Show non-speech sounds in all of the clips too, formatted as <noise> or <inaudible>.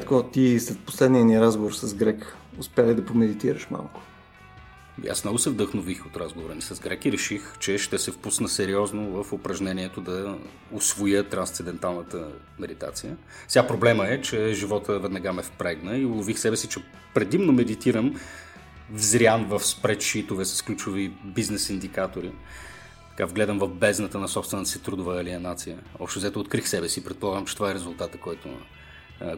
Петко, ти след последния ни разговор с Грек, успя ли да помедитираш малко? Аз много се вдъхнових от разговора ни с Грек и реших, че ще се впусна сериозно в упражнението да освоя трансценденталната медитация. Сега проблема е, че живота веднага ме впрегна и улових себе си, че предимно медитирам взрян в спредшитове с ключови бизнес индикатори. Така вгледам в бездната на собствената си трудова алиенация. Общо взето открих себе си, предполагам, че това е резултата, който,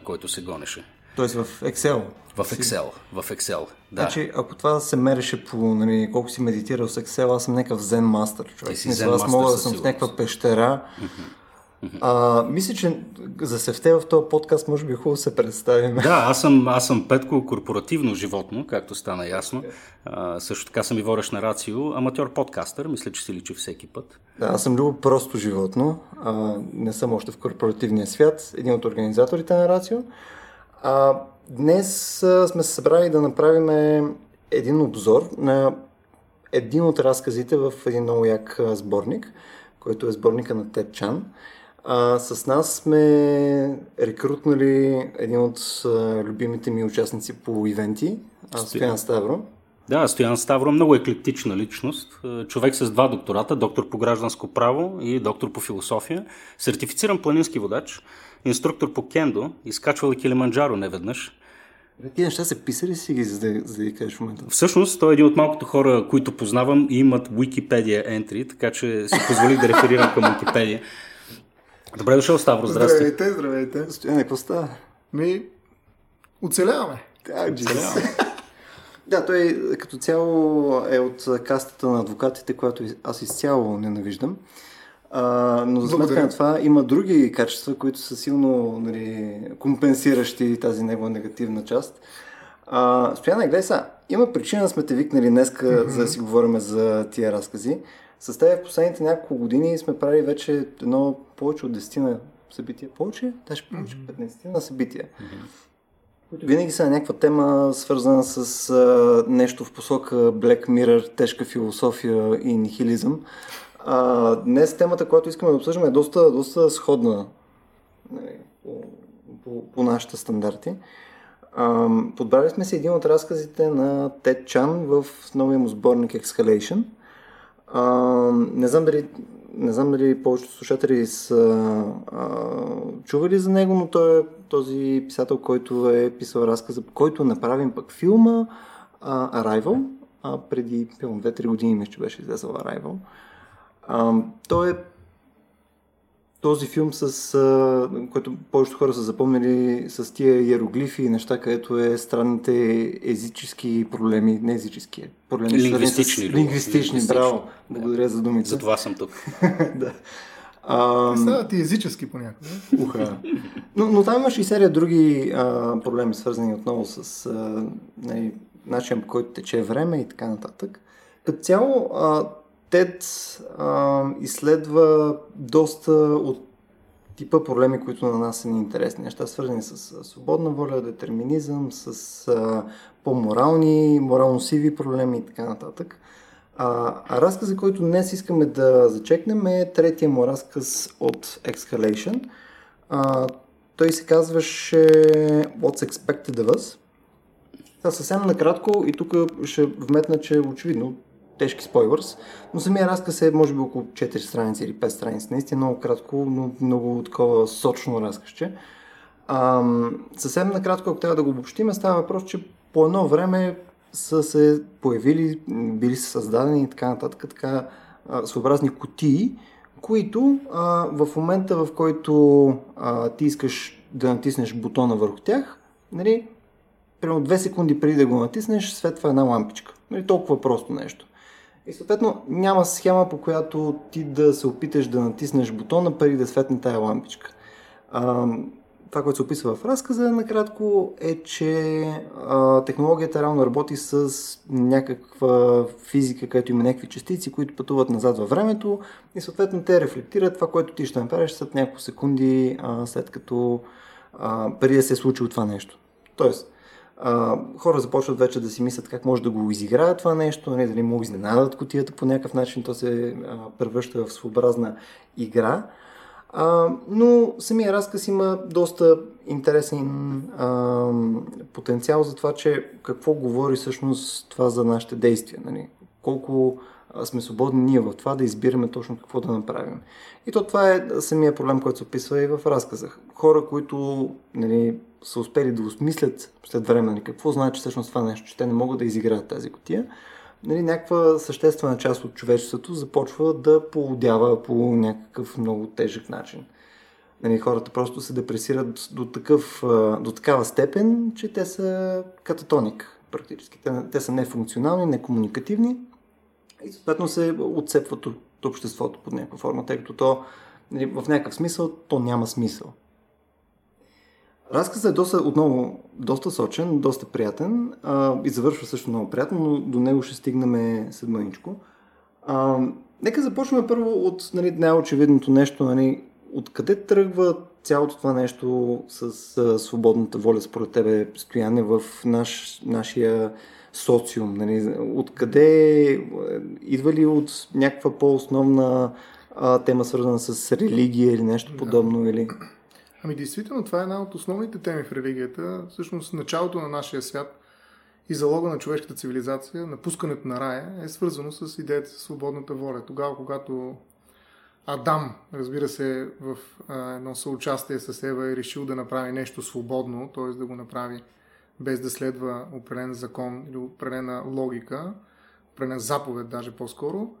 който се гонеше. Тоест в Excel? В Excel, в Excel, да. Значи, ако това се мереше по нали, колко си медитирал с Excel, аз съм някакъв Zen Master, човек. Ти си Zen аз мога да съм в някаква пещера. А, мисля, че за севте в този подкаст може би хубаво се представим. Да, аз съм, аз съм Петко корпоративно животно, както стана ясно. А, също така съм и водещ на Рацио, аматьор подкастър, мисля, че си личи всеки път. Да, аз съм любо просто животно. А, не съм още в корпоративния свят. Един от организаторите на Рацио. А, днес а, сме се събрали да направим един обзор на един от разказите в един много як сборник, който е сборника на Тед Чан. А, с нас сме рекрутнали един от а, любимите ми участници по ивенти, а, Стоян Ставро. Да, Стоян Ставро много еклектична личност. Е, Човек с два доктората, доктор по гражданско право и доктор по философия, сертифициран планински водач, инструктор по кендо, изкачвал и Килиманджаро неведнъж. Ти неща се писали си ги, за да, за да ги кажеш в момента. Всъщност, той е един от малкото хора, които познавам и имат Wikipedia entry, така че си позволих да реферирам към Wikipedia. Добре дошъл, Ставро, здрасти. Здравейте, здравейте. Стоян, какво става? Ми, оцеляваме. Да, да, той като цяло е от кастата на адвокатите, която аз изцяло ненавиждам. А, но за сметка на това има други качества, които са силно нали, компенсиращи тази негова негативна част. А, Стояна, гледай сега, има причина да сме те викнали днеска, mm-hmm. за да си говорим за тия разкази. С теб в последните няколко години сме правили вече едно повече от 10 на събития. Повече? Даже повече, 15 на събития. винаги са на някаква тема, свързана с а, нещо в посока Black Mirror, тежка философия и нихилизъм. А, днес темата, която искаме да обсъждаме е доста, доста сходна нали, по, по, по нашите стандарти. А, подбрали сме си един от разказите на Тед Чан в новия му сборник Exhalation. А, не знам дали не знам дали повечето слушатели са а, чували за него, но той е този писател, който е писал разказа, по който направим пък филма а, Arrival, а, преди пилно 2-3 години мисля, че беше излезъл Arrival. А, той е този филм, с а, който повечето хора са запомнили с тия иероглифи и неща, където е странните езически проблеми, не езически, проблеми свързани Лингвистични, с, лингвистични, Лингвистични, браво. да. Благодаря за думите. За това съм тук. <laughs> да. А, Стават и езически понякога. уха. Но, но там имаш и серия други а, проблеми, свързани отново с а, нали, начин по който тече време и така нататък. Като цяло, а, Тед а, изследва доста от типа проблеми, които на нас са ни интересни. Неща свързани с свободна воля, детерминизъм, с а, по-морални, морално-сиви проблеми и така нататък. А, а разказа, който днес искаме да зачекнем е третия му разказ от Exhalation. А, той се казваше What's Expected of Us. Та съвсем накратко и тук ще вметна, че очевидно тежки спойлърс, но самия разказ е може би около 4 страници или 5 страници. Наистина много кратко, но много такова сочно разказче. Ам, съвсем накратко, ако трябва да го обобщим, става въпрос, че по едно време са се появили, били са създадени и така нататък, така своеобразни кутии, които а, в момента, в който а, ти искаш да натиснеш бутона върху тях, нали, примерно две секунди преди да го натиснеш, светва една лампичка. Нали, толкова просто нещо. И съответно няма схема, по която ти да се опиташ да натиснеш бутона преди да светне тая лампичка. А, това, което се описва в разказа, накратко, е, че а, технологията реално работи с някаква физика, където има някакви частици, които пътуват назад във времето и съответно те рефлектират това, което ти ще направиш след няколко секунди, а, след като а, преди да се е случило това нещо. Тоест, а, хора започват вече да си мислят как може да го изиграят това нещо, нали, дали му изненадат котията по някакъв начин, то се а, превръща в своеобразна игра. А, но самия разказ има доста интересен а, потенциал за това, че какво говори всъщност това за нашите действия. Нали? Колко сме свободни ние в това да избираме точно какво да направим. И то това е самия проблем, който се описва и в разказа. Хора, които нали, са успели да осмислят след време какво значи всъщност това нещо, че те не могат да изиграят тази котия, нали, някаква съществена част от човечеството започва да поудява по някакъв много тежък начин. Нали, хората просто се депресират до, такъв, до такава степен, че те са кататоник практически. Те, те са нефункционални, некомуникативни и съответно се отцепват от обществото под някаква форма, тъй като то нали, в някакъв смисъл то няма смисъл. Разказът е доста, отново доста сочен, доста приятен а, и завършва също много приятно, но до него ще стигнем след мъничко. А, нека започнем първо от нали, най-очевидното нещо. Нали, откъде тръгва цялото това нещо с а, свободната воля според тебе стояне в наш, нашия социум? Нали? Откъде идва ли от някаква по-основна а, тема, свързана с религия или нещо подобно? Или... Ами действително това е една от основните теми в религията. Всъщност началото на нашия свят и залога на човешката цивилизация, напускането на рая е свързано с идеята за свободната воля. Тогава, когато Адам, разбира се, в едно съучастие с Ева е решил да направи нещо свободно, т.е. да го направи без да следва определен закон или определена логика, определен заповед даже по-скоро,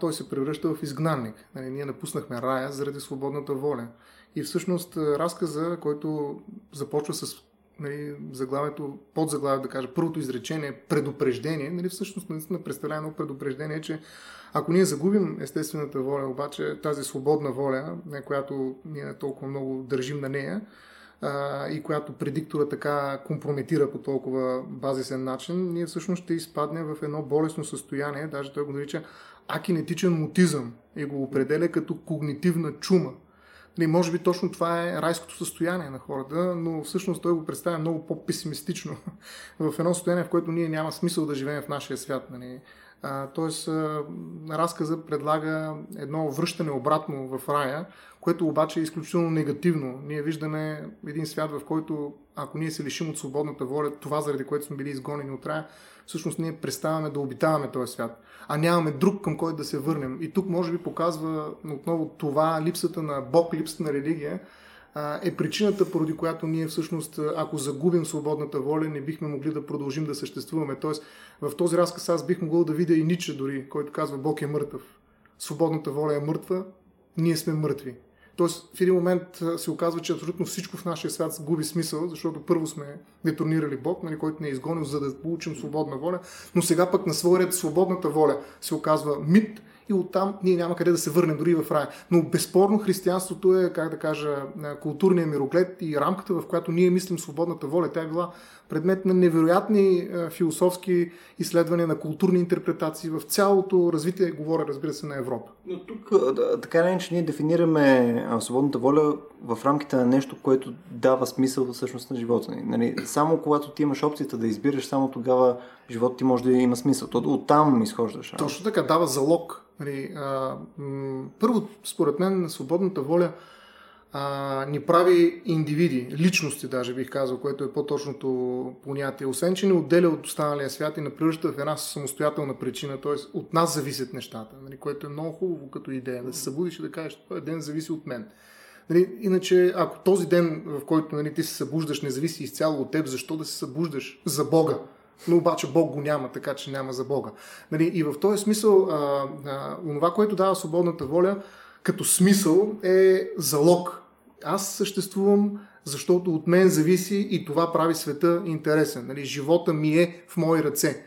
той се превръща в изгнанник. Нали, ние напуснахме рая заради свободната воля. И всъщност разказа, който започва с нали, заглавието, под заглавието да кажа, първото изречение, предупреждение, нали, всъщност наистина представлява едно предупреждение, че ако ние загубим естествената воля, обаче тази свободна воля, не, която ние толкова много държим на нея, а, и която предиктора така компрометира по толкова базисен начин, ние всъщност ще изпаднем в едно болесно състояние, даже той го нарича акинетичен мутизъм и го определя като когнитивна чума. Нали, може би точно това е райското състояние на хората, но всъщност той го представя много по-песимистично <laughs> в едно състояние, в което ние няма смисъл да живеем в нашия свят. Нали. Тоест, разказа предлага едно връщане обратно в рая, което обаче е изключително негативно. Ние виждаме един свят, в който ако ние се лишим от свободната воля, това заради което сме били изгонени от рая, всъщност ние преставаме да обитаваме този свят, а нямаме друг към който да се върнем. И тук може би показва отново това, липсата на Бог, липсата на религия, е причината, поради която ние всъщност, ако загубим свободната воля, не бихме могли да продължим да съществуваме. Тоест, в този разказ аз бих могъл да видя и Ниче дори, който казва Бог е мъртъв. Свободната воля е мъртва, ние сме мъртви. Тоест, в един момент се оказва, че абсолютно всичко в нашия свят губи смисъл, защото първо сме детронирали Бог, нали, който ни е изгонил, за да получим свободна воля, но сега пък на своя ред свободната воля се оказва мит и оттам ние няма къде да се върнем дори в рая. Но безспорно християнството е, как да кажа, културния мироглед и рамката, в която ние мислим свободната воля. Тя е била предмет на невероятни философски изследвания, на културни интерпретации в цялото развитие, говоря разбира се, на Европа. Но тук така не, че ние дефинираме свободната воля в рамките на нещо, което дава смисъл всъщност на живота ни. Нали, само когато ти имаш опцията да избираш, само тогава живота ти може да има смисъл. То оттам изхождаш. А? Точно така, дава залог. Нали, а, м- първо, според мен, свободната воля а, ни прави индивиди, личности даже бих казал, което е по-точното понятие. Освен, че ни отделя от останалия свят и превръща в една самостоятелна причина, т.е. от нас зависят нещата, нали, което е много хубаво като идея, да се събудиш и да кажеш, този ден зависи от мен. Нали, иначе, ако този ден, в който нали, ти се събуждаш, не зависи изцяло от теб, защо да се събуждаш за Бога? Но обаче Бог го няма, така че няма за Бога. Нали, и в този смисъл, а, а, това, което дава свободната воля, като смисъл е залог аз съществувам, защото от мен зависи и това прави света интересен. Нали, живота ми е в мои ръце.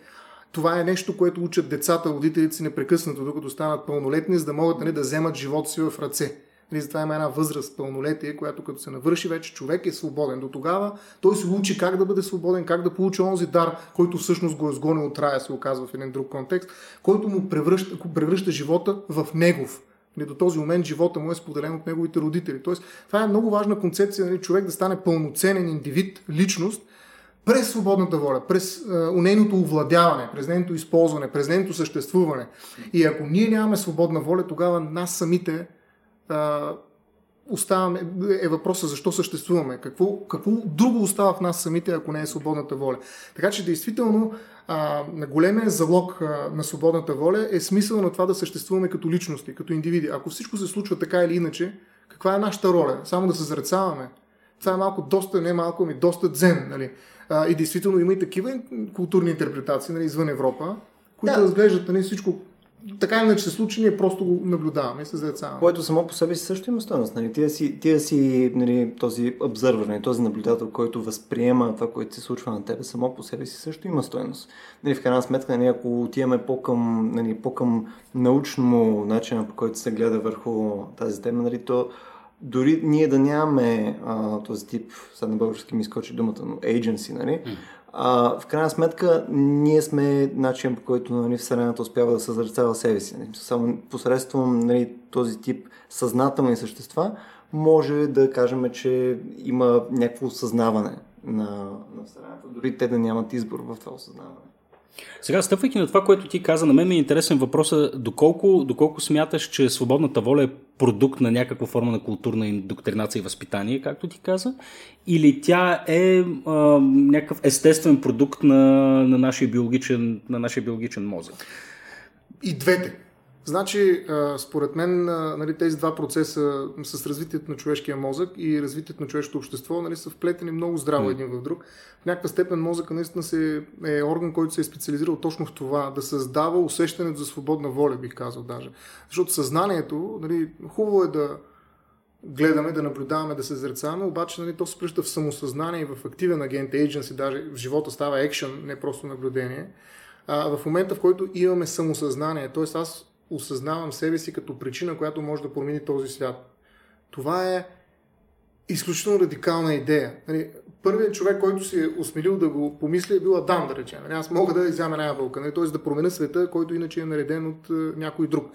Това е нещо, което учат децата, родителите си непрекъснато, докато станат пълнолетни, за да могат нали, да вземат живота си в ръце. Нали, затова има една възраст, пълнолетие, която като се навърши вече човек е свободен. До тогава той се учи как да бъде свободен, как да получи онзи дар, който всъщност го е сгонил от рая, се оказва в един друг контекст, който му превръща, превръща живота в негов. Нали, до този момент живота му е споделен от неговите родители. Тоест, това е много важна концепция, нали, човек да стане пълноценен индивид, личност, през свободната воля, през а, нейното овладяване, през нейното използване, през нейното съществуване. И ако ние нямаме свободна воля, тогава нас самите а, оставаме, е въпроса защо съществуваме. Какво, какво друго остава в нас самите, ако не е свободната воля. Така че, действително, а, на големия залог а, на свободната воля е смисъл на това да съществуваме като личности, като индивиди. Ако всичко се случва така или иначе, каква е нашата роля? Само да се зарецаваме. Това е малко доста, не малко, ами доста дзен. Нали? А, и действително има и такива културни интерпретации нали, извън Европа, които да. разглеждат нали, всичко така иначе се случи, ние просто го наблюдаваме и се зарецаваме. Което само по себе си също има стоеност. Нали? Ти си, ти си нали, този обзървър, нали? този наблюдател, който възприема това, което се случва на тебе, само по себе си също има стоеност. Нали, в крайна сметка, нали, ако отиваме по-към, нали, по-към научно начина, по който се гледа върху тази тема, нали, то дори ние да нямаме а, този тип, сега на български ми изкочи думата, но agency, нали? Mm а, в крайна сметка, ние сме начин по който нали, Вселената успява да съзерцава себе си. Само посредством нали, този тип съзнателни същества може да кажем, че има някакво осъзнаване на, на Вселената. Дори те да нямат избор в това осъзнаване. Сега, стъпвайки на това, което ти каза, на мен ми е интересен въпроса, доколко, доколко смяташ, че свободната воля е продукт на някаква форма на културна индоктринация и възпитание, както ти каза, или тя е а, някакъв естествен продукт на, на, нашия биологичен, на нашия биологичен мозък? И двете. Значи, според мен, нали, тези два процеса с развитието на човешкия мозък и развитието на човешкото общество нали, са вплетени много здраво един в друг. В някаква степен мозъка наистина се, е орган, който се е специализирал точно в това, да създава усещането за свободна воля, бих казал даже. Защото съзнанието, нали, хубаво е да гледаме, да наблюдаваме, да се зрецаваме, обаче нали, то се пръща в самосъзнание и в активен агент, agency, даже в живота става екшен, не просто наблюдение. А, в момента, в който имаме самосъзнание, т.е. аз осъзнавам себе си като причина, която може да промени този свят. Това е изключително радикална идея. Нали, първият човек, който си е осмелил да го помисли, е бил Адам, да речем. Нали, аз мога да изяма една ябълка, нали, т.е. да променя света, който иначе е нареден от uh, някой друг.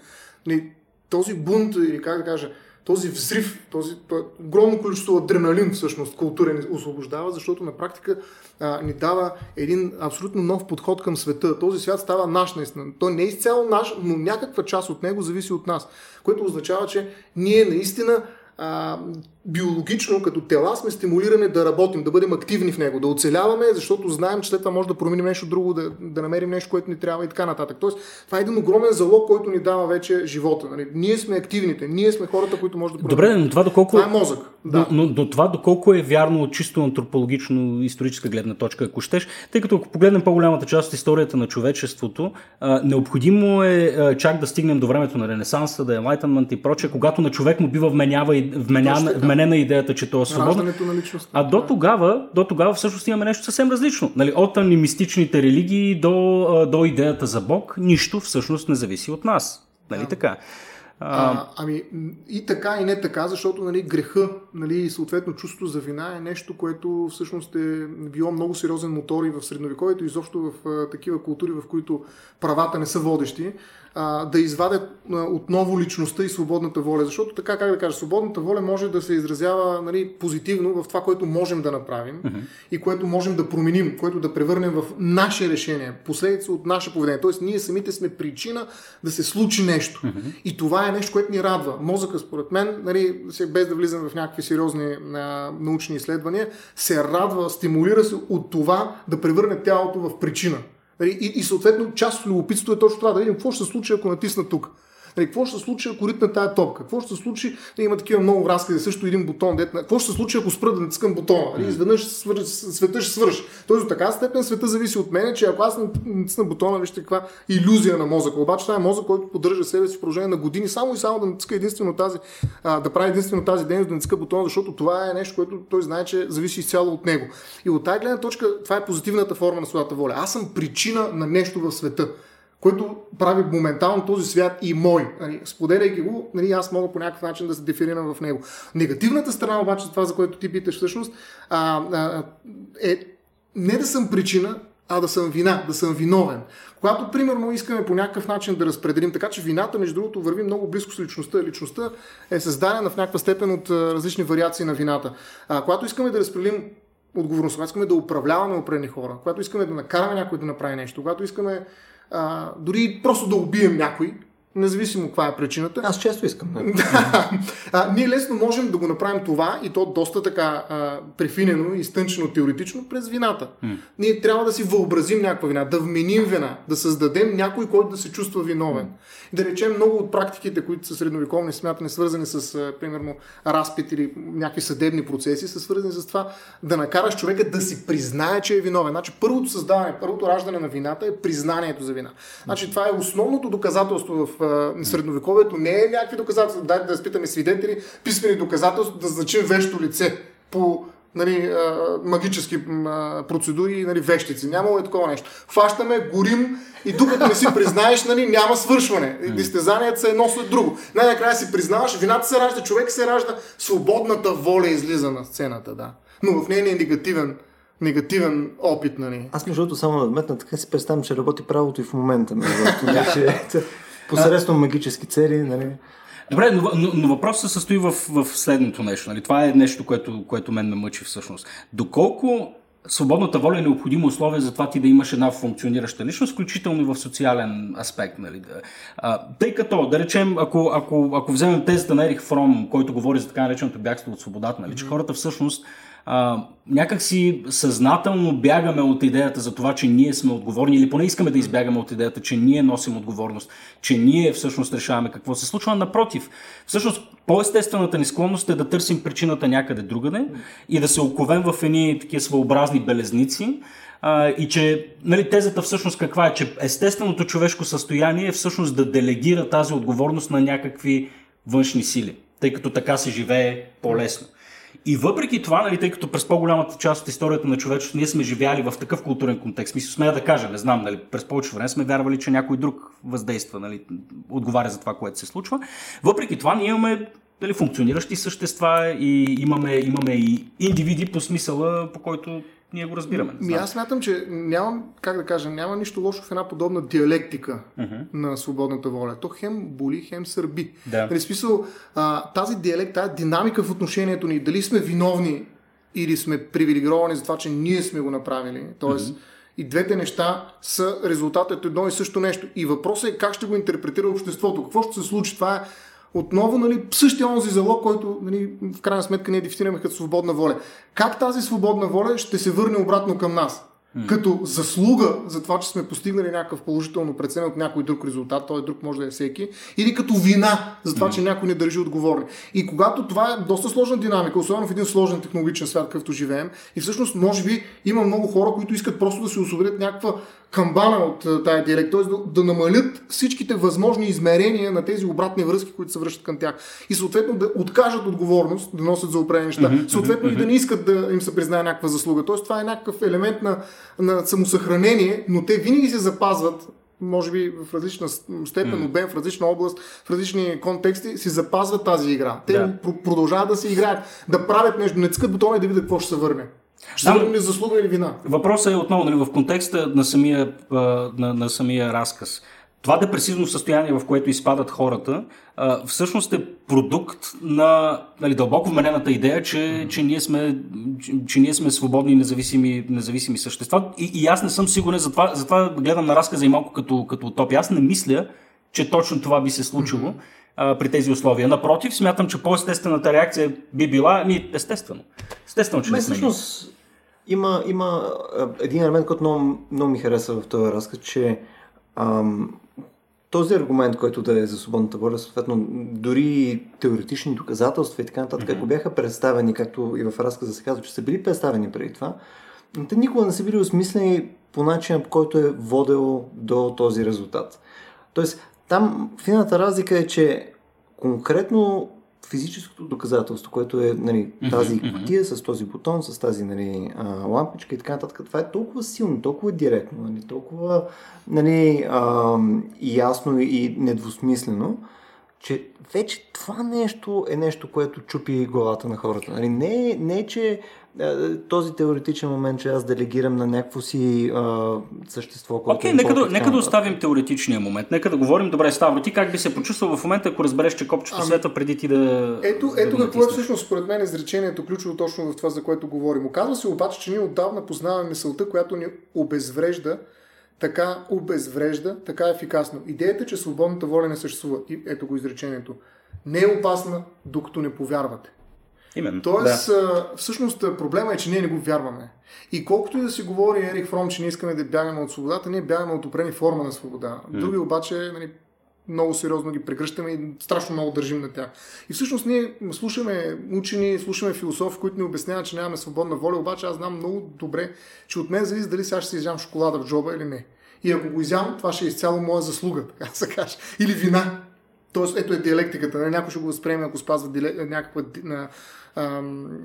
Нали, този бунт, или как да кажа, този взрив, този огромно количество адреналин всъщност културен освобождава, защото на практика а, ни дава един абсолютно нов подход към света. Този свят става наш наистина. Той не е изцяло наш, но някаква част от него зависи от нас, което означава, че ние наистина а, биологично, като тела, сме стимулирани да работим, да бъдем активни в него, да оцеляваме, защото знаем, че след това може да променим нещо друго, да, да намерим нещо, което ни трябва и така нататък. Тоест, това е един огромен залог, който ни дава вече живота. Нали? Ние сме активните, ние сме хората, които може да променим. Добре, но това доколко... Това е мозък. Да. Но, но, но това доколко е вярно от чисто антропологично историческа гледна точка, ако щеш, тъй като ако погледнем по-голямата част от историята на човечеството, а, необходимо е а, чак да стигнем до времето на Ренесанса, да е Enlightenment и прочее, когато на човек му бива вменява и вменяна, вменена идеята, че той е личността, а до тогава, до тогава всъщност имаме нещо съвсем различно. Нали, от анимистичните религии до, до идеята за Бог, нищо всъщност не зависи от нас. Нали да. така? А, ами и така и не така, защото нали, греха нали, и съответно чувството за вина е нещо, което всъщност е било много сериозен мотор и в средновековието, изобщо в а, такива култури, в които правата не са водещи а, да извадят а, отново личността и свободната воля. Защото така, как да кажа, свободната воля може да се изразява нали, позитивно в това, което можем да направим uh-huh. и което можем да променим, което да превърнем в наше решение, последица от наше поведение. Тоест, ние самите сме причина да се случи нещо. Uh-huh. И това е нещо, което ни радва. Мозъка, според мен, нали, без да влизам в някакви сериозни а, научни изследвания, се радва, стимулира се от това да превърне тялото в причина. Нали, и, и съответно част от любопитството е точно това, да видим какво ще се случи, ако натисна тук. Нали, какво ще се случи, ако ритна тая топка? Какво ще се случи? Да има такива много разкази, също един бутон. Дет, какво ще се случи, ако спра да натискам бутона? Нали, изведнъж свър... света ще свърши. Тоест до така степен света зависи от мен, че ако аз натисна бутона, вижте каква иллюзия на мозъка. Обаче това е мозък, който поддържа себе си в продължение на години, само и само да натиска единствено тази, а, да прави единствено тази дейност, да натиска бутона, защото това е нещо, което той знае, че зависи изцяло от него. И от тази гледна точка, това е позитивната форма на своята воля. Аз съм причина на нещо в света което прави моментално този свят и мой. Нали, споделяйки го, нали, аз мога по някакъв начин да се дефинирам в него. Негативната страна обаче, това за което ти питаш всъщност, а, а, е не да съм причина, а да съм вина, да съм виновен. Когато, примерно, искаме по някакъв начин да разпределим, така че вината, между другото, върви много близко с личността. Личността е създадена в някаква степен от различни вариации на вината. А, когато искаме да разпределим отговорността, когато искаме да управляваме определени хора, когато искаме да накараме някой да направи нещо, когато искаме дори просто да убием някой, независимо каква е причината. Аз често искам. Не? а, ние лесно можем да го направим това и то доста така а, префинено и стънчено теоретично през вината. Mm. Ние трябва да си въобразим някаква вина, да вменим вина, да създадем някой, който да се чувства виновен. Mm. Да речем много от практиките, които са средновековни, смятане, свързани с, а, примерно, разпит или някакви съдебни процеси, са свързани с това да накараш човека да си признае, че е виновен. Значи първото създаване, първото раждане на вината е признанието за вина. Значи това е основното доказателство в а, средновековието. Не е някакви доказателства, дайте да спитаме свидетели, писмени доказателства, да значим вещо лице по нали, магически процедури и нали, вещици. Нямало е такова нещо. Хващаме, горим и докато не си признаеш, нали, няма свършване. Дистезанията са едно след друго. Най-накрая си признаваш, вината се ражда, човек се ражда, свободната воля излиза на сцената, да. Но в нея е негативен негативен опит, нали? Аз между другото само надметна, така си представям, че работи правото и в момента. Нали, <laughs> посредством магически цели, нали? Добре, но, но, но въпросът се състои в, в следното нещо. Нали? Това е нещо, което, което мен ме мъчи всъщност. Доколко свободната воля е необходимо условие за това ти да имаш една функционираща личност, включително и в социален аспект. Нали? А, тъй като, да речем, ако, ако, ако вземем тезата на Ерих Фром, който говори за така нареченото бягство от свободата, нали? че хората всъщност а, някак си съзнателно бягаме от идеята за това, че ние сме отговорни, или поне искаме да избягаме от идеята, че ние носим отговорност, че ние всъщност решаваме какво се случва. Напротив, всъщност по-естествената ни склонност е да търсим причината някъде другаде и да се оковем в едни такива своеобразни белезници, а, и че нали, тезата всъщност каква е, че естественото човешко състояние е всъщност да делегира тази отговорност на някакви външни сили, тъй като така се живее по-лесно. И въпреки това, нали, тъй като през по-голямата част от историята на човечеството ние сме живяли в такъв културен контекст, мисля, смея да кажа, не знам, нали, през повече време сме вярвали, че някой друг въздейства, нали, отговаря за това, което се случва. Въпреки това, ние имаме нали, функциониращи същества и имаме, имаме и индивиди по смисъла, по който ние го разбираме. Ми, аз смятам, че няма, как да кажа, няма нищо лошо в една подобна диалектика uh-huh. на свободната воля. То хем боли, хем сърби. Да. Нали, смисъл, а, тази диалект, тази динамика в отношението ни, дали сме виновни или сме привилегировани за това, че ние сме го направили. Тоест, uh-huh. И двете неща са резултатът едно и също нещо. И въпросът е как ще го интерпретира обществото. Какво ще се случи? Това е отново нали, същия онзи залог, който нали, в крайна сметка ние дефинираме като свободна воля. Как тази свободна воля ще се върне обратно към нас? Mm. Като заслуга за това, че сме постигнали някакъв положително преценен от някой друг резултат, той друг може да е всеки, или като вина за това, mm. че някой не държи отговорни. И когато това е доста сложна динамика, особено в един сложен технологичен свят, какъвто живеем, и всъщност може би има много хора, които искат просто да се освободят някаква камбана от тая диалект, т.е. Да, да намалят всичките възможни измерения на тези обратни връзки, които се връщат към тях. И съответно да откажат отговорност, да носят за определени неща. Mm-hmm, съответно mm-hmm. и да не искат да им се признае някаква заслуга. Тоест това е някакъв елемент на, на самосъхранение, но те винаги се запазват може би в различна степен, mm. обем, в различна област, в различни контексти, си запазват тази игра. Те да. продължават да си играят, да правят нещо, не цъкат бутона и да видят какво ще се върне. Ще да, ли заслуга или вина? Въпросът е отново нали, в контекста на самия, на, на самия разказ. Това депресивно състояние, в което изпадат хората, всъщност е продукт на нали, дълбоко вменената идея, че, че, ние сме, че, че ние сме свободни и независими, независими същества. И, и аз не съм сигурен, затова, затова гледам на разказа и малко като, като утопия. Аз не мисля, че точно това би се случило а, при тези условия. Напротив, смятам, че по-естествената реакция би била, ами естествено. Естествено, че не сме. Всъщност, има, има един елемент, който много, много ми харесва в този разказ, че ам, този аргумент, който да е за свободната воля, съответно, дори теоретични доказателства и така нататък, mm-hmm. ако бяха представени, както и в разказа се казва, че са били представени преди това, те никога не са били осмислени по начин, по който е водел до този резултат. Тоест, там фината разлика е, че конкретно физическото доказателство, което е нали, тази котия с този бутон, с тази нали, лампичка и така нататък, това е толкова силно, толкова директно, нали, толкова нали, а, ясно и недвусмислено, че вече това нещо е нещо, което чупи главата на хората. Нали, не, не, че е, този теоретичен момент, че аз делегирам на някакво си а, същество. Окей, okay, нека, да, нека да оставим теоретичния момент. Нека да говорим, добре, Ставро, ти как би се почувствал в момента, ако разбереш, че копчето ами, света преди ти да. Ето, ето какво е всъщност според мен изречението ключово точно в това, за което говорим. Оказва се обаче, че ние отдавна познаваме мисълта, която ни обезврежда така обезврежда, така ефикасно. Идеята, че свободната воля не съществува, и ето го изречението, не е опасна, докато не повярвате. Именно. Тоест, да. всъщност проблема е, че ние не го вярваме. И колкото и да си говори Ерик Фром, че ние искаме да бягаме от свободата, ние бягаме от опрени форма на свобода. Други обаче нали, много сериозно ги прегръщаме и страшно много държим на тях. И всъщност ние слушаме учени, слушаме философи, които ни обясняват, че нямаме свободна воля, обаче аз знам много добре, че от мен зависи дали сега ще си изям шоколада в джоба или не. И ако го изям, това ще е изцяло моя заслуга, така да се каже. Или вина. Тоест, ето е диалектиката. Нали? Някой ще го възприеме, ако спазва някаква ам,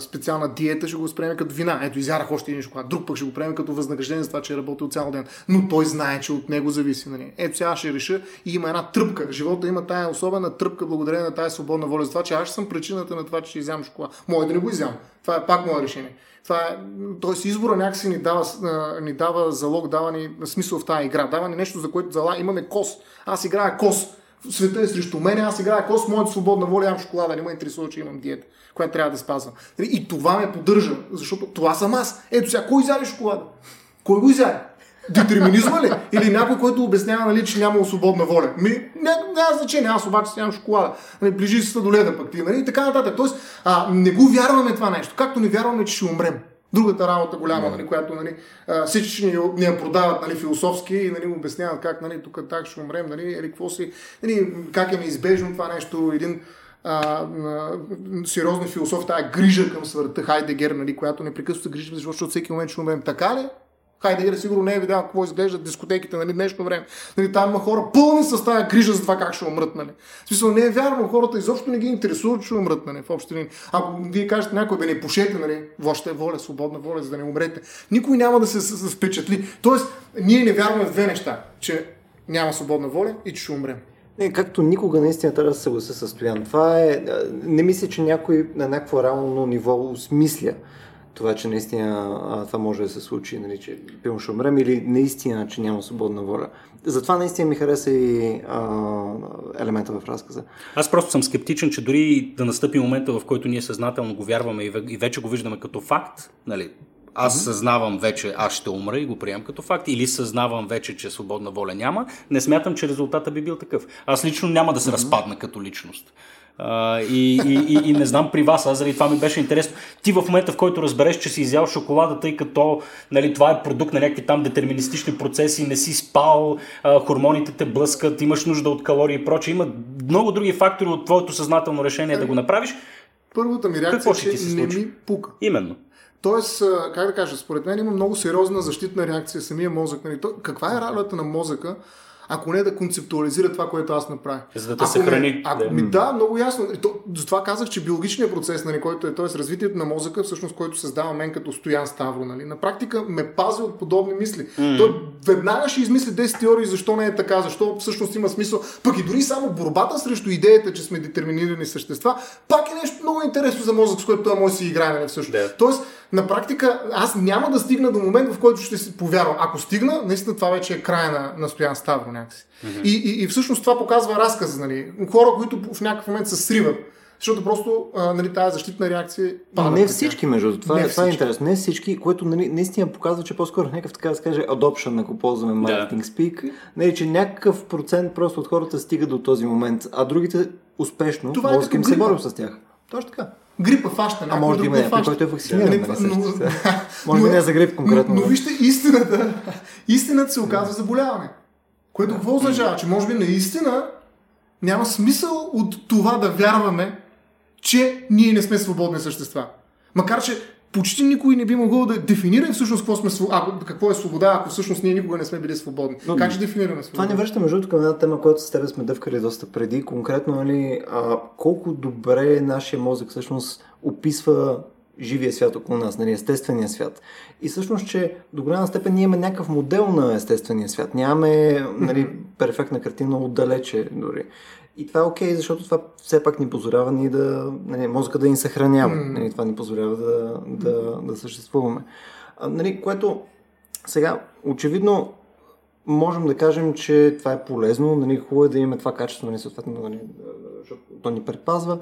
специална диета, ще го възприеме като вина. Ето, изярах още един шоколад. Друг пък ще го приеме като възнаграждение за това, че е работил цял ден. Но той знае, че от него зависи. Нали? Ето сега ще реша и има една тръпка. Живота има тая особена тръпка, благодарение на тази свободна воля. За това, че аз съм причината на това, че ще изям шоколад. Мое да не го изям. Това е пак мое решение. Това е, тоест избора някакси ни дава, ни дава залог, дава ни смисъл в тази игра. Дава ни нещо, за което зала имаме кос. Аз играя кос света е срещу мен, аз играя кос, моята свободна воля, имам шоколада, не ме интересува, че имам диета, която трябва да спазвам. И това ме поддържа, защото това съм аз. Ето сега, кой изяде шоколада? Кой го изяде? Детерминизма ли? Или някой, който обяснява, нали, че няма свободна воля? Ми, не, няма значение, аз обаче нямам шоколада. Нали, ближи се до леда пък ти, нали, и така нататък. Тоест, а, не го вярваме това нещо, както не вярваме, че ще умрем. Другата работа голяма, нали, която нали, всички ни, ни я продават нали, философски и нали, обясняват как нали, тук так ще умрем, нали, или какво си, нали, как е неизбежно това нещо, един а, а, сериозни философи, тая грижа към смъртта, Хайдегер, нали, която непрекъснато се грижи, защото всеки момент ще умрем. Така ли? Хайдегер сигурно не е видял какво изглеждат дискотеките нали, днешно време. Нали, там има хора пълни с тази грижа за това как ще умрат. Нали. В смисъл не е вярно, хората изобщо не ги интересуват, че умрат. Нали, в общи Ако вие кажете някой да не пушете, нали, вашата е воля, свободна воля, за да не умрете, никой няма да се впечатли. Тоест, ние не вярваме в две неща, че няма свободна воля и че ще умрем. Не, както никога наистина трябва да се съглася състоян. Това е... Не мисля, че някой на някакво реално ниво осмисля това, че наистина а, това може да се случи, нали, че пилно ще умрем или наистина, че няма свободна воля. Затова наистина ми хареса и а, елемента в разказа. Аз просто съм скептичен, че дори да настъпи момента, в който ние съзнателно го вярваме и вече го виждаме като факт, нали, аз съзнавам вече, аз ще умра и го приемам като факт, или съзнавам вече, че свободна воля няма, не смятам, че резултата би бил такъв. Аз лично няма да се разпадна като личност. И, и, и, и не знам при вас, аз заради това ми беше интересно. Ти в момента, в който разбереш, че си изял шоколада, тъй като нали, това е продукт на някакви там детерминистични процеси, не си спал, uh, хормоните те блъскат, имаш нужда от калории и прочее. Има много други фактори от твоето съзнателно решение да го направиш. Първата ми реакция е, че не ми пука. Именно. Тоест, как да кажа, според мен има много сериозна защитна реакция самия мозък. Нали? Каква е ролята на мозъка? Ако не да концептуализира това, което аз направя. За да те ако съхрани. ако да. ми да, много ясно. То, затова казах, че биологичният процес, нали, който е, т.е. развитието на мозъка, всъщност, който създава мен като Стоян Ставро, нали, на практика ме пази от подобни мисли. Mm. Той веднага ще измисли 10 теории защо не е така, защо всъщност има смисъл. Пък и дори само борбата срещу идеята, че сме детерминирани същества, пак е нещо много интересно за мозък, с което той може да си играе. Нали, всъщност. Yeah. Тоест, на практика аз няма да стигна до момент, в който ще си повярвам. Ако стигна, наистина това вече е края на, на Стоян Ставро някакси. Mm-hmm. И, и, и всъщност това показва разказа, нали? Хора, които в някакъв момент се сриват. Защото просто а, нали, тази защитна реакция пада. Не всички, между това, не е, това е интересно. Не всички, което нали, наистина показва, че по-скоро някакъв така да се каже adoption, ако ползваме marketing speak, нали, че някакъв процент просто от хората стига до този момент, а другите успешно, това е им се борим с тях. Точно така грипа фаща. А може да има някой, който е вакциниран. Нали, но, <laughs> може би не е за грип конкретно. Но, но, вижте, истината, истината се оказва заболяване. Което какво означава? Че може би наистина няма смисъл от това да вярваме, че ние не сме свободни същества. Макар, че почти никой не би могъл да дефинира всъщност какво, сме, ако, какво е свобода, ако всъщност ние никога не сме били свободни. Но, как ще дефинираме свобода? Това ни връща между към една тема, която с теб сме дъвкали доста преди. Конкретно, нали, а, колко добре нашия мозък всъщност описва живия свят около нас, нали, естествения свят. И всъщност, че до голяма степен ние имаме някакъв модел на естествения свят. Нямаме нали, перфектна картина отдалече дори. И това е окей, okay, защото това все пак ни позволява ние да, нали, мозъка да ни съхранява. Mm. Нали, това ни позволява да, да, да съществуваме. А, нали, което сега, очевидно, можем да кажем, че това е полезно, нали, хубаво е да имаме това качество, нали, съответно, нали, защото то ни предпазва.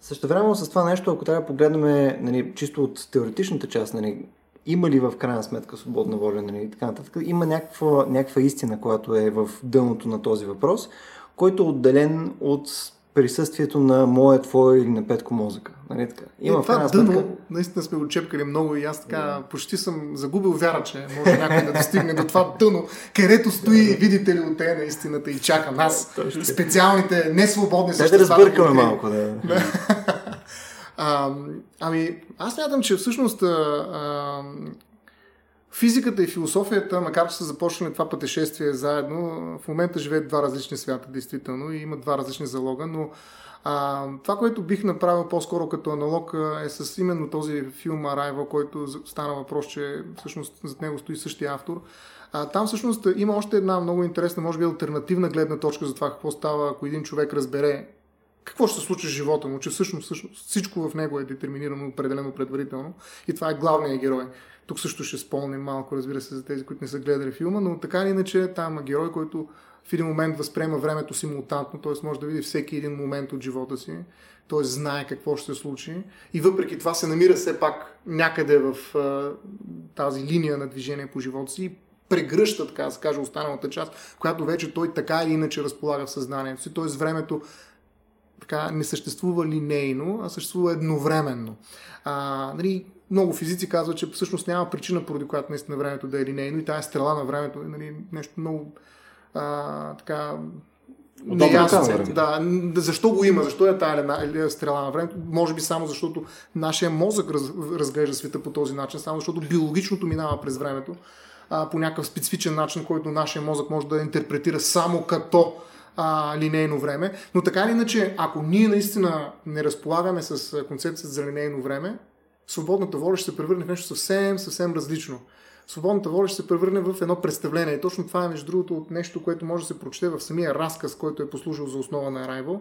Също време с това нещо, ако трябва да погледнем нали, чисто от теоретичната част, нали, има ли в крайна сметка свободна воля нали, и така нататък. Има някаква, някаква истина, която е в дъното на този въпрос, който е отделен от присъствието на моя, твой или на Петко мозъка. Нали така? Има е, това дъно, сметка... наистина сме го чепкали много и аз така yeah. почти съм загубил вяра, че може някой да достигне до това дъно, където стои, видите ли, от те на истината и чака нас, yeah, специалните, несвободни същества. Да, да разбъркаме малко, да. а, ами, аз мятам, че всъщност а, а, Физиката и философията, макар че са започнали това пътешествие заедно, в момента живеят два различни свята, действително, и имат два различни залога, но а, това, което бих направил по-скоро като аналог е с именно този филм Arrival, който стана въпрос, че всъщност зад него стои същия автор. А, там всъщност има още една много интересна, може би альтернативна гледна точка за това какво става, ако един човек разбере какво ще се случи с живота му, че всъщност, всъщност всичко в него е детерминирано, определено предварително и това е главният герой. Тук също ще спомним малко, разбира се, за тези, които не са гледали филма, но така или иначе там е герой, който в един момент възприема времето симултантно, т.е. може да види всеки един момент от живота си, т.е. знае какво ще се случи и въпреки това се намира все пак някъде в а, тази линия на движение по живота си и прегръща, така да се каже, останалата част, която вече той така или иначе разполага в съзнанието си, т.е. времето така не съществува линейно, а съществува едновременно. А, нали, много физици казват, че всъщност няма причина, поради която наистина времето да е линейно и тази стрела на времето е нали, нещо много а, така неясно. Да, защо го има? Защо е тази стрела на времето? Може би само защото нашия мозък раз, разглежда света по този начин, само защото биологичното минава през времето а, по някакъв специфичен начин, който нашия мозък може да интерпретира само като а, линейно време. Но така или иначе, ако ние наистина не разполагаме с концепцията за линейно време, свободната воля ще се превърне в нещо съвсем, съвсем различно. Свободната воля ще се превърне в едно представление. И точно това е, между другото, от нещо, което може да се прочете в самия разказ, който е послужил за основа на Arrival.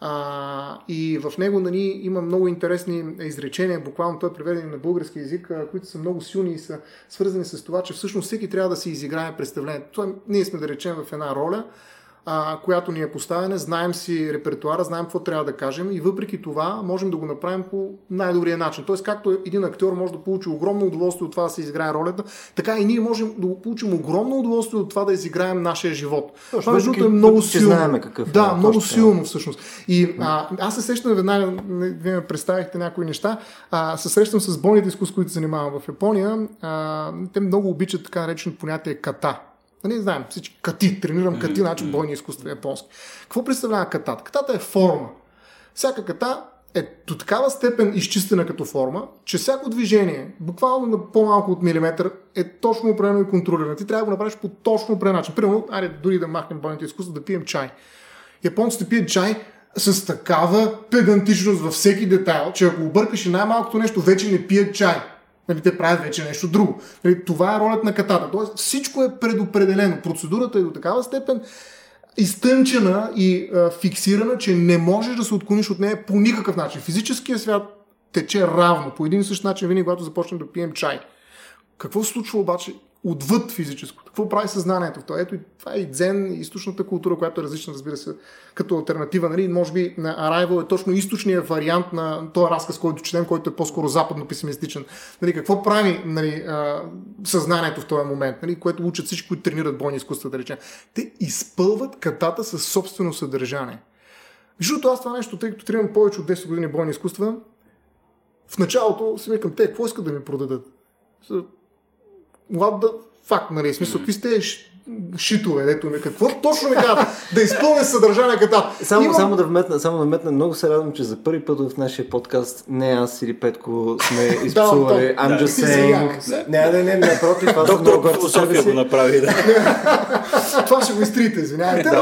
А, и в него нали, има много интересни изречения, буквално той е преведен на български язик, които са много силни и са свързани с това, че всъщност всеки трябва да си изиграе представлението. Ние сме да речем в една роля, а, която ни е поставена, знаем си репертуара, знаем какво трябва да кажем и въпреки това можем да го направим по най-добрия начин. Тоест, както един актьор може да получи огромно удоволствие от това да се изиграе ролята, така и ние можем да получим огромно удоволствие от това да изиграем нашия живот. Това е много силно. Знаем какъв да, е, много силно всъщност. И а, аз се сещам веднага, вие ме представихте някои неща, а, се срещам с бойните изкуства, които се занимавам в Япония. А, те много обичат така наречено понятие ката Нали, знаем всички кати, тренирам кати, значи бойни изкуства японски. Какво представлява катата? Катата е форма. Всяка ката е до такава степен изчистена като форма, че всяко движение, буквално на по-малко от милиметър, е точно определено и контролирано. Ти трябва да го направиш по точно определен начин. Примерно, айде дори да махнем бойните изкуства, да пием чай. Японците пият чай с такава педантичност във всеки детайл, че ако объркаш и най-малкото нещо, вече не пият чай. Нали, те правят вече нещо друго. Нали, това е ролята на катата. Тоест всичко е предопределено. Процедурата е до такава степен изтънчена и а, фиксирана, че не можеш да се отклониш от нея по никакъв начин. Физическия свят тече равно, по един и същ начин, винаги когато започнем да пием чай. Какво се случва обаче отвъд физическото. Какво прави съзнанието? То, ето, това е и дзен, източната култура, която е различна, разбира се, като альтернатива. Нали? Може би на Arrival е точно източният вариант на този разказ, който четем, който е по-скоро западно-песимистичен. Нали? Какво прави нали, съзнанието в този момент, нали? което учат всички, които тренират бойни изкуства, да речем? Те изпълват катата със собствено съдържание. Защото аз това нещо, тъй като тренирам повече от 10 години бойни изкуства, в началото си викам, те, какво искат да ми продадат? What the fuck, нали, смисъл, какви сте шитове, дето ми, какво точно ми казват, да изпълня съдържание като Само, Имам... само, да вметна, само да вметна, много се радвам, че за първи път в нашия подкаст не аз или Петко сме <laughs> изпсували I'm just saying. Не, не, не, напротив, аз съм много горд София го направи, да. <laughs> Това ще го изтрите, извинявайте. <laughs>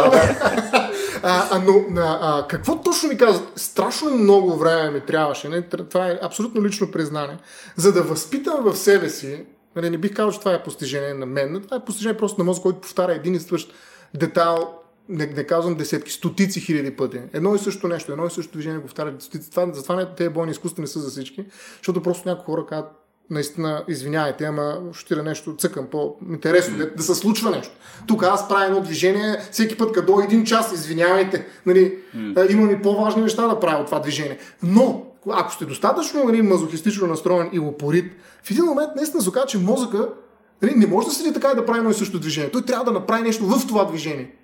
А, а, но а, какво точно ми казват? Страшно много време ми трябваше. Не? Това е абсолютно лично признание. За да възпитам в себе си Нали, не бих казал, че това е постижение на мен. Това е постижение просто на мозък, който повтаря един и същ детайл, не, не казвам десетки, стотици хиляди пъти. Едно и също нещо, едно и също движение го повтаря стотици. Това, затова не, тези бойни изкуства не са за всички, защото просто някои хора казват, наистина, извинявайте, ама ще нещо, цъкам по-интересно, да, да се случва нещо. Тук аз правя едно движение, всеки път като един час, извинявайте, нали, mm. имам и по-важни неща да правя от това движение. Но, ако сте достатъчно нали, мазохистично настроен и упорит, в един момент наистина се че мозъка нали, не може да седи така и да прави едно и също движение. Той трябва да направи нещо в това движение.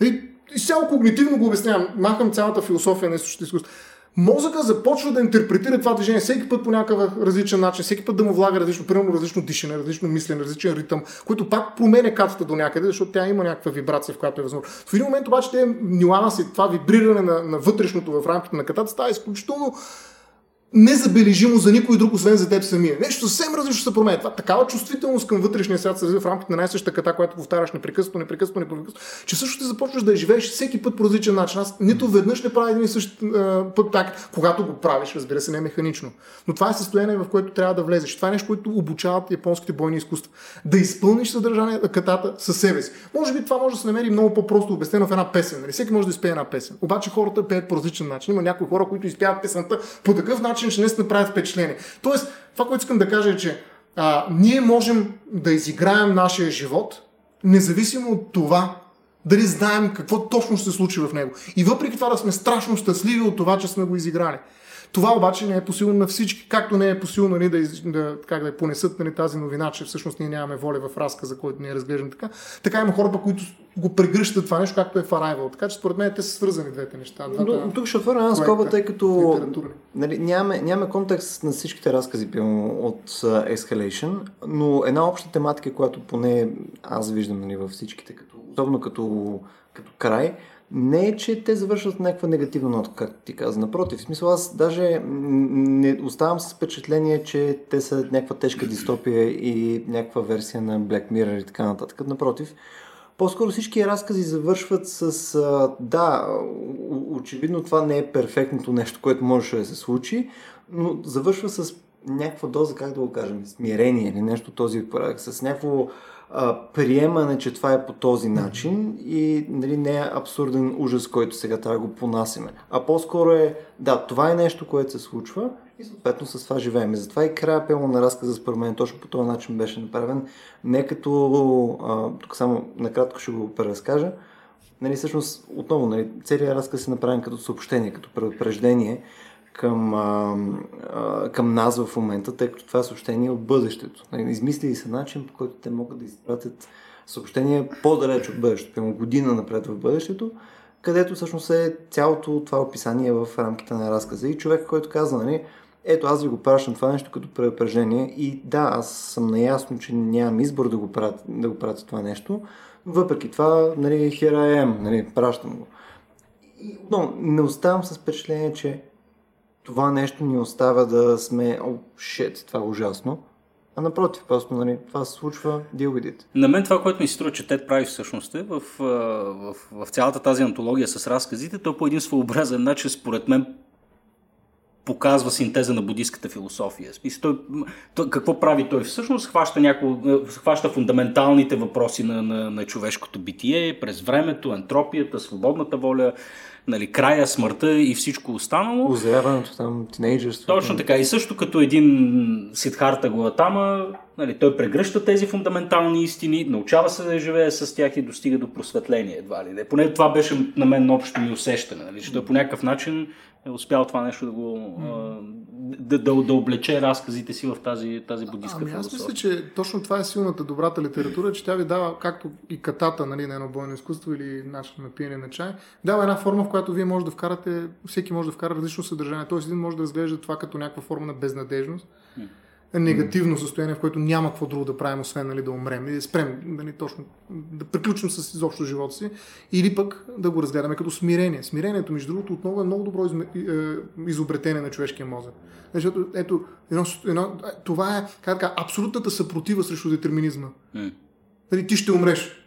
Нали, изцяло когнитивно го обяснявам. Махам цялата философия на източното изкуство мозъка започва да интерпретира това движение всеки път по някакъв различен начин, всеки път да му влага различно, примерно различно дишане, различно мислене, различен ритъм, който пак променя катата до някъде, защото тя има някаква вибрация, в която е възможно. В един момент обаче те нюанси, това вибриране на, на вътрешното в рамките на катата става изключително незабележимо за никой друг, освен за теб самия. Нещо съвсем различно се променя. Това такава чувствителност към вътрешния свят се развива в рамките на най-същата ката, която повтаряш непрекъснато, непрекъснато, непрекъснато, че също ти започваш да я живееш всеки път по различен начин. Аз нито веднъж не правя един и същ път так, когато го правиш, разбира се, не механично. Но това е състояние, в което трябва да влезеш. Това е нещо, което обучават японските бойни изкуства. Да изпълниш съдържание на катата със себе си. Може би това може да се намери много по-просто обяснено в една песен. Нали? Всеки може да изпее една песен. Обаче хората пеят по различен начин. Има някои хора, които изпяват песента по такъв начин, начин, че наистина правят впечатление. Тоест, това, което искам да кажа е, че а, ние можем да изиграем нашия живот, независимо от това, дали знаем какво точно ще се случи в него. И въпреки това да сме страшно щастливи от това, че сме го изиграли. Това обаче не е посилно на всички, както не е посилно нали, да, да, как да понесат нали, тази новина, че всъщност ние нямаме воля в разказа, който ние разглеждаме така. Така има хора, които го прегръщат това нещо, както е в Arrival. Така че според мен те са свързани двете неща. Двата, Но, тук ще отворя една скоба, тъй като нали, нямаме, нямаме контекст на всичките разкази пилно от uh, Escalation, но една обща тематика, която поне аз виждам нали, във всичките, като, особено като, като край, не е, че те завършват някаква негативна нотка, както ти каза. Напротив, в смисъл аз даже не оставам с впечатление, че те са някаква тежка дистопия и някаква версия на Black Mirror и така нататък. Напротив, по-скоро всички разкази завършват с а, да, очевидно това не е перфектното нещо, което можеше да се случи, но завършва с някаква доза, как да го кажем, смирение или нещо този порядък, с някакво а, приемане, че това е по този начин и нали, не е абсурден ужас, който сега трябва да го понасиме. А по-скоро е, да, това е нещо, което се случва и съответно с това живеем. И затова и края пълно на разказа според мен точно по този начин беше направен. Не като, а, тук само накратко ще го преразкажа, нали, всъщност отново, нали, целият разказ е направен като съобщение, като предупреждение към, а, а, към нас в момента, тъй като това е съобщение от бъдещето. Нали, измислили се начин, по който те могат да изпратят съобщение по-далеч от бъдещето, прямо година напред в бъдещето, където всъщност е цялото това описание в рамките на разказа. И човек, който казва, нали, ето аз ви го пращам това нещо като предупреждение и да, аз съм наясно, че нямам избор да го пратя, да го пратя това нещо, въпреки това, нали, here I am, нали, пращам го. Но не оставам с впечатление, че това нещо ни оставя да сме, о, шет, това е ужасно. А напротив, просто нали, това се случва, deal with it. На мен това, което ми се струва, че Тед прави всъщност е в, в, в, цялата тази антология с разказите, то по един своеобразен начин, според мен, показва синтеза на буддийската философия. Той, той, какво прави той? Всъщност хваща, няко, хваща фундаменталните въпроси на, на, на човешкото битие през времето, ентропията, свободната воля, нали, края, смъртта и всичко останало. Озряването там, тинейджерството. Точно така. И също като един Сидхарта Гуатама, нали, той прегръща тези фундаментални истини, научава се да живее с тях и достига до просветление едва ли. Поне това беше на мен общо ми усещане, нали, че той по някакъв начин е успял това нещо да го да, да, да облече разказите си в тази, тази буддийска ами, аз мисля, че точно това е силната добрата литература, че тя ви дава, както и катата нали, на едно бойно изкуство или начин на пиене на чай, дава една форма, в която вие може да вкарате, всеки може да вкара различно съдържание. Тоест един може да разглежда това като някаква форма на безнадежност. Mm негативно състояние, в което няма какво друго да правим, освен нали, да умрем и да спрем, нали, точно, да приключим с изобщо живота си, или пък да го разгледаме като смирение. Смирението, между другото, отново е много добро е, изобретение на човешкия мозък. Защото, ето, едно, едно, това е, как така, абсолютната съпротива срещу детерминизма. Нали, ти ще умреш.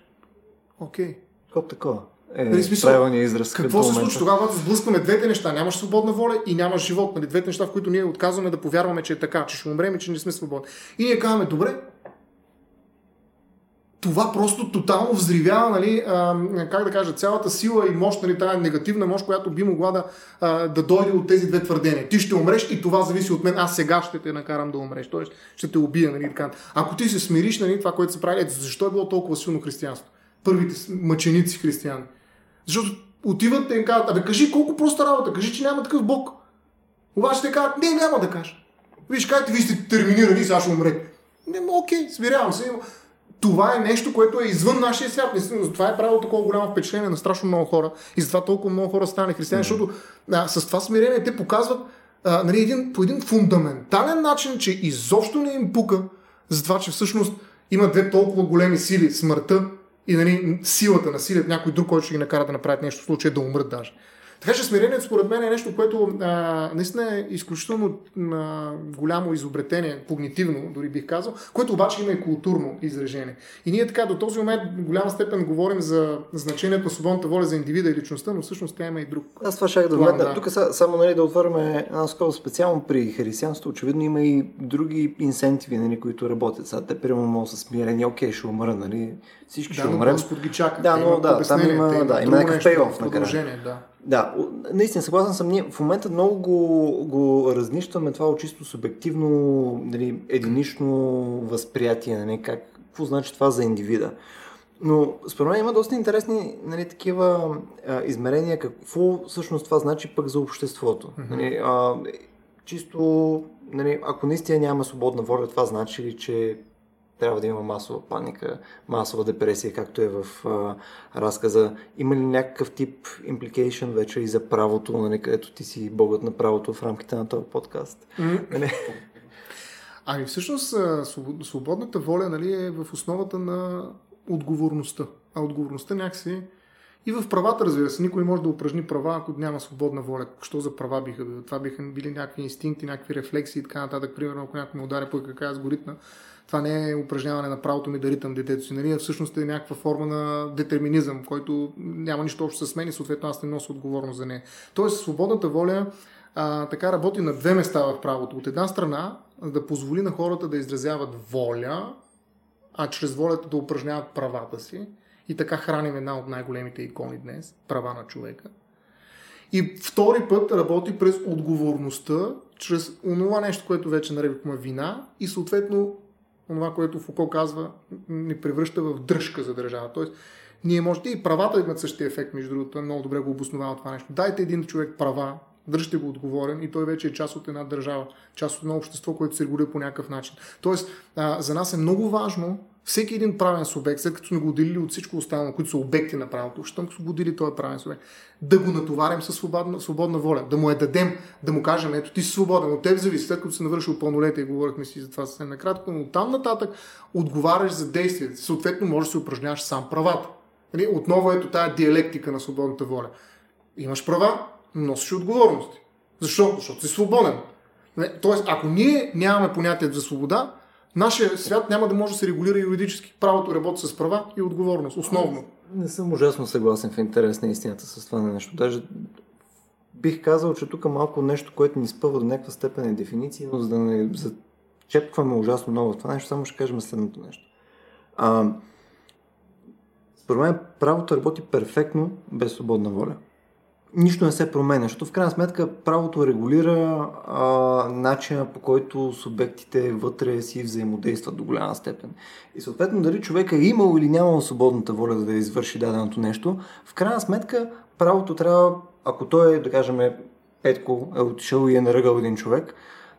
Окей. Okay. такова е нали, смисъл, израз. Какво се случва тогава, когато сблъскваме двете неща? Нямаш свободна воля и нямаш живот. Нали? Двете неща, в които ние отказваме да повярваме, че е така, че ще умрем и че не сме свободни. И ние казваме, добре, това просто тотално взривява, нали, а, как да кажа, цялата сила и мощ, нали, тази негативна мощ, която би могла да, а, да дойде от тези две твърдения. Ти ще умреш и това зависи от мен, аз сега ще те накарам да умреш, т.е. ще те убия. Нали, така. Ако ти се смириш, нали, това, което се прави, ето защо е било толкова силно християнство? Първите мъченици християни. Защото отиват и им казват, абе кажи колко проста работа, кажи, че няма такъв Бог. Обаче те казват, не, няма да кажа. Виж, кажете, ви сте терминирани, сега ще умрете. Не, окей, смирявам се. Това е нещо, което е извън нашия свят. Това е правило такова голямо впечатление на страшно много хора. И затова толкова много хора станали християни, mm. защото а, с това смирение те показват а, нали, един, по един фундаментален начин, че изобщо не им пука за това, че всъщност има две толкова големи сили смъртта и нали, силата на силят някой друг, който ще ги накара да направят нещо в случая да умрат даже. Така че смирението според мен е нещо, което а, наистина е изключително а, голямо изобретение, когнитивно, дори бих казал, което обаче има и културно изражение. И ние така до този момент в голяма степен говорим за значението на свободната воля за индивида и личността, но всъщност тя има и друг. Аз това ще да вметна. Да. Тук само нали, да отворим една скоро специално при християнството. Очевидно има и други инсентиви, нали, които работят. Сега те примерно могат с смирение, окей, ще умра, нали? Всички да, ще умрем. Господ ги чака. Да, но да, там има, да, има някакъв пейоф накрая. Да. Да, наистина съгласен съм. Ние в момента много го, го разнищваме това от чисто субективно, нали, единично възприятие, нали, как, какво значи това за индивида. Но според мен има доста интересни нали, такива а, измерения, какво всъщност това значи пък за обществото. Mm-hmm. Нали, а, чисто, нали, ако наистина няма свободна воля, това значи ли, че трябва да има масова паника, масова депресия, както е в а, разказа. Има ли някакъв тип implication вече и за правото, нали, където ти си богът на правото в рамките на този подкаст? Mm. <laughs> Ами всъщност свободната воля нали, е в основата на отговорността. А отговорността някакси и в правата, разбира се, никой не може да упражни права, ако няма свободна воля. Що за права биха били? Това биха били някакви инстинкти, някакви рефлексии и така нататък. Примерно, ако някой ме удари по какая алгоритма, това не е упражняване на правото ми да ритам детето си, нали? всъщност е някаква форма на детерминизъм, който няма нищо общо с мен и съответно аз не нося отговорност за нея. Тоест, свободната воля а, така работи на две места в правото. От една страна, да позволи на хората да изразяват воля, а чрез волята да упражняват правата си. И така храним една от най-големите икони днес права на човека. И втори път работи през отговорността, чрез онова нещо, което вече нарекохме вина и съответно това, което Фуко казва, ни превръща в дръжка за държава. Тоест, ние можете и правата имат същия ефект, между другото, много добре го обосновава това нещо. Дайте един човек права, дръжте го отговорен и той вече е част от една държава, част от едно общество, което се регулира по някакъв начин. Тоест, а, за нас е много важно всеки един правен субект, след като сме го отделили от всичко останало, които са обекти на правото, щом сме го отделили този правен субект, да го натоварим със свободна, свободна воля, да му я дадем, да му кажем, ето ти си свободен, от теб зависи, след като се навършил пълнолетие, говорихме си за това съвсем накратко, но там нататък отговаряш за действията, съответно можеш да се упражняваш сам правата. Нали? Отново ето тая диалектика на свободната воля. Имаш права, носиш отговорности. Защо? Защото си свободен. Тоест, ако ние нямаме понятие за свобода, нашия свят няма да може да се регулира юридически. Правото работи с права и отговорност, основно. Не съм ужасно съгласен в интерес на истината с това нещо. Даже бих казал, че тук малко нещо, което ни спъва до някаква степен е дефиниция, но за да не зачепваме ужасно много това нещо, само ще кажем следното нещо. А, според мен правото работи перфектно без свободна воля нищо не се променя, защото в крайна сметка правото регулира а, начина по който субектите вътре си взаимодействат до голяма степен. И съответно дали човека е имал или нямал свободната воля да извърши даденото нещо, в крайна сметка правото трябва, ако той е, да кажем, Петко е отишъл и е наръгал един човек,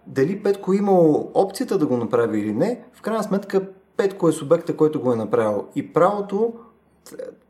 дали Петко е имал опцията да го направи или не, в крайна сметка Петко е субекта, който го е направил. И правото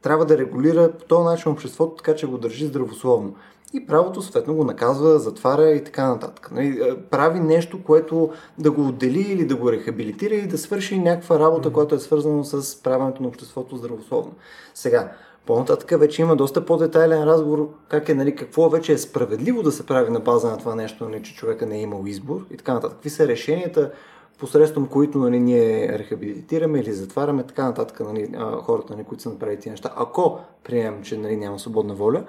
трябва да регулира по този начин обществото, така че го държи здравословно. И правото съответно го наказва, затваря и така нататък. Нали, е, прави нещо, което да го отдели или да го рехабилитира или да свърши някаква работа, mm-hmm. която е свързана с правенето на обществото здравословно. Сега, по-нататък вече има доста по-детайлен разговор как е, нали, какво вече е справедливо да се прави на база на това нещо, нали, че човека не е имал избор и така нататък. Какви са решенията, посредством които нали, ние рехабилитираме или затваряме така нататък нали, хората, нали, които са направили тези неща, ако приемем, че нали, няма свободна воля.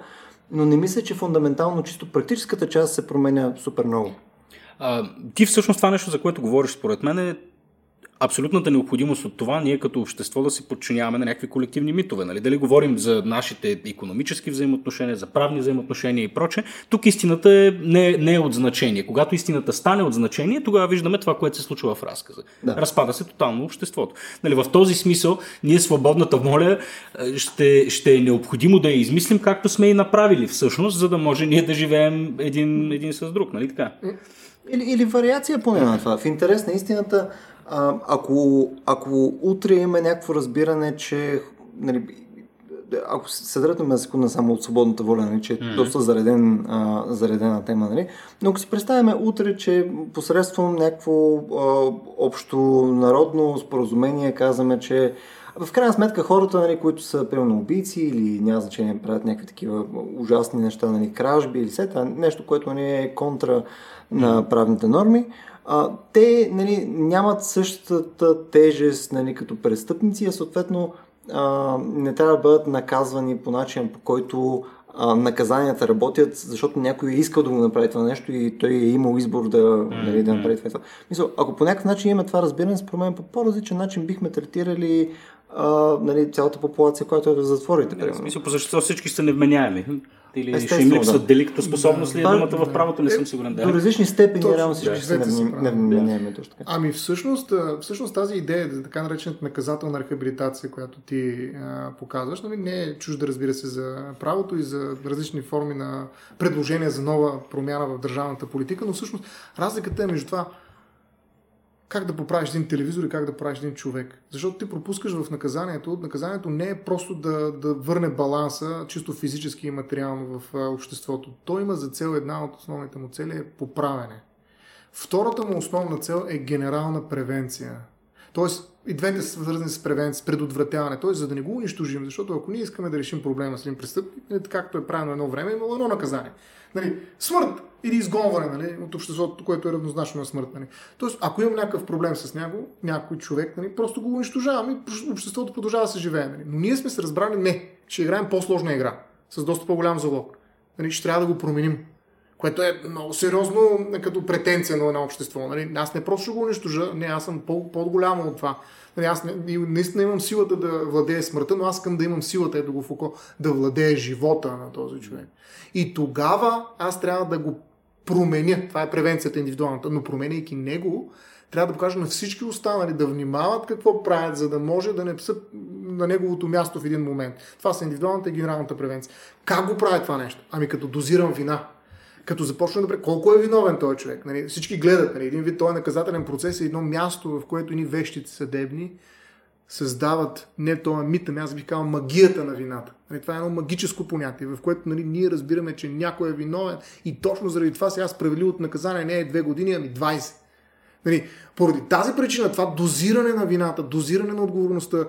Но не мисля, че фундаментално, чисто практическата част се променя супер много. А, ти всъщност това нещо, за което говориш, според мен е абсолютната необходимост от това ние като общество да се подчиняваме на някакви колективни митове. Нали? Дали говорим за нашите економически взаимоотношения, за правни взаимоотношения и проче, тук истината е, не, не е от значение. Когато истината стане от значение, тогава виждаме това, което се случва в разказа. Да. Разпада се тотално обществото. Нали? В този смисъл, ние свободната воля ще, ще е необходимо да я измислим, както сме и направили всъщност, за да може ние да живеем един, един с друг. Нали така? Или, или вариация поне на това. В интерес на истината, а, ако, ако утре има някакво разбиране, че нали, ако се дръпнем на секунда само от свободната воля, нали, че е mm-hmm. доста зареден, а, заредена тема, нали, но ако си представяме утре, че посредством някакво а, общо народно споразумение казваме, че в крайна сметка хората, нали, които са примерно убийци или няма значение правят някакви такива ужасни неща, нали, кражби или сета, нещо, което не нали, е контра на правните норми, а, те нали, нямат същата тежест нали, като престъпници, а съответно а, не трябва да бъдат наказвани по начин, по който а, наказанията работят, защото някой е искал да го направи това нещо и той е имал избор да, нали, да направи това. Мисля, ако по някакъв начин имаме това разбиране, според мен по по-различен начин бихме третирали а, нали, цялата популация, която е в затворите. В смисъл, по същество всички са невменяеми. Или ще им липсва да. деликта способност да, ли е думата да, в правото, не съм сигурен. Да. До различни степени реално всички се невменяеми. Точно така. Ами всъщност, всъщност тази идея така наречената наказателна рехабилитация, която ти а, показваш, нали, не е чужда, разбира се, за правото и за различни форми на предложения за нова промяна в държавната политика, но всъщност разликата е между това как да поправиш един телевизор и как да правиш един човек. Защото ти пропускаш в наказанието. Наказанието не е просто да, да върне баланса чисто физически и материално в обществото. То има за цел една от основните му цели е поправене. Втората му основна цел е генерална превенция. Тоест, и двете са свързани с превенция, с предотвратяване. Тоест, за да не го унищожим, защото ако ние искаме да решим проблема с един престъпник, както е правено едно време, имало едно наказание. Нали, смърт или изгонване нали, от обществото, което е равнозначно на смърт. Нали. Тоест, ако имам някакъв проблем с него, някой човек, нали, просто го унищожавам и обществото продължава да се живее. Нали. Но ние сме се разбрали, не, ще играем по-сложна игра, с доста по-голям залог. Нали, ще трябва да го променим. Което е много сериозно като претенция на едно общество. Нали. Аз не просто ще го унищожа, не, аз съм по- по-голямо от това. Нали, аз не, наистина имам силата да владее смъртта, но аз искам да имам силата, ето го в да владее живота на този човек. И тогава аз трябва да го променя. Това е превенцията индивидуалната, но променяйки него, трябва да покажа на всички останали да внимават какво правят, за да може да не са на неговото място в един момент. Това са индивидуалната и генералната превенция. Как го правят това нещо? Ами като дозирам вина. Като започна да колко е виновен този човек. Нали? Всички гледат. Нали? Един вид, този наказателен процес е едно място, в което ни вещите съдебни създават не този мит, ами аз бих казал магията на вината. Нали, това е едно магическо понятие, в което нали, ние разбираме, че някой е виновен и точно заради това сега справедливото наказание не е две години, ами 20. Нали, поради тази причина, това дозиране на вината, дозиране на отговорността,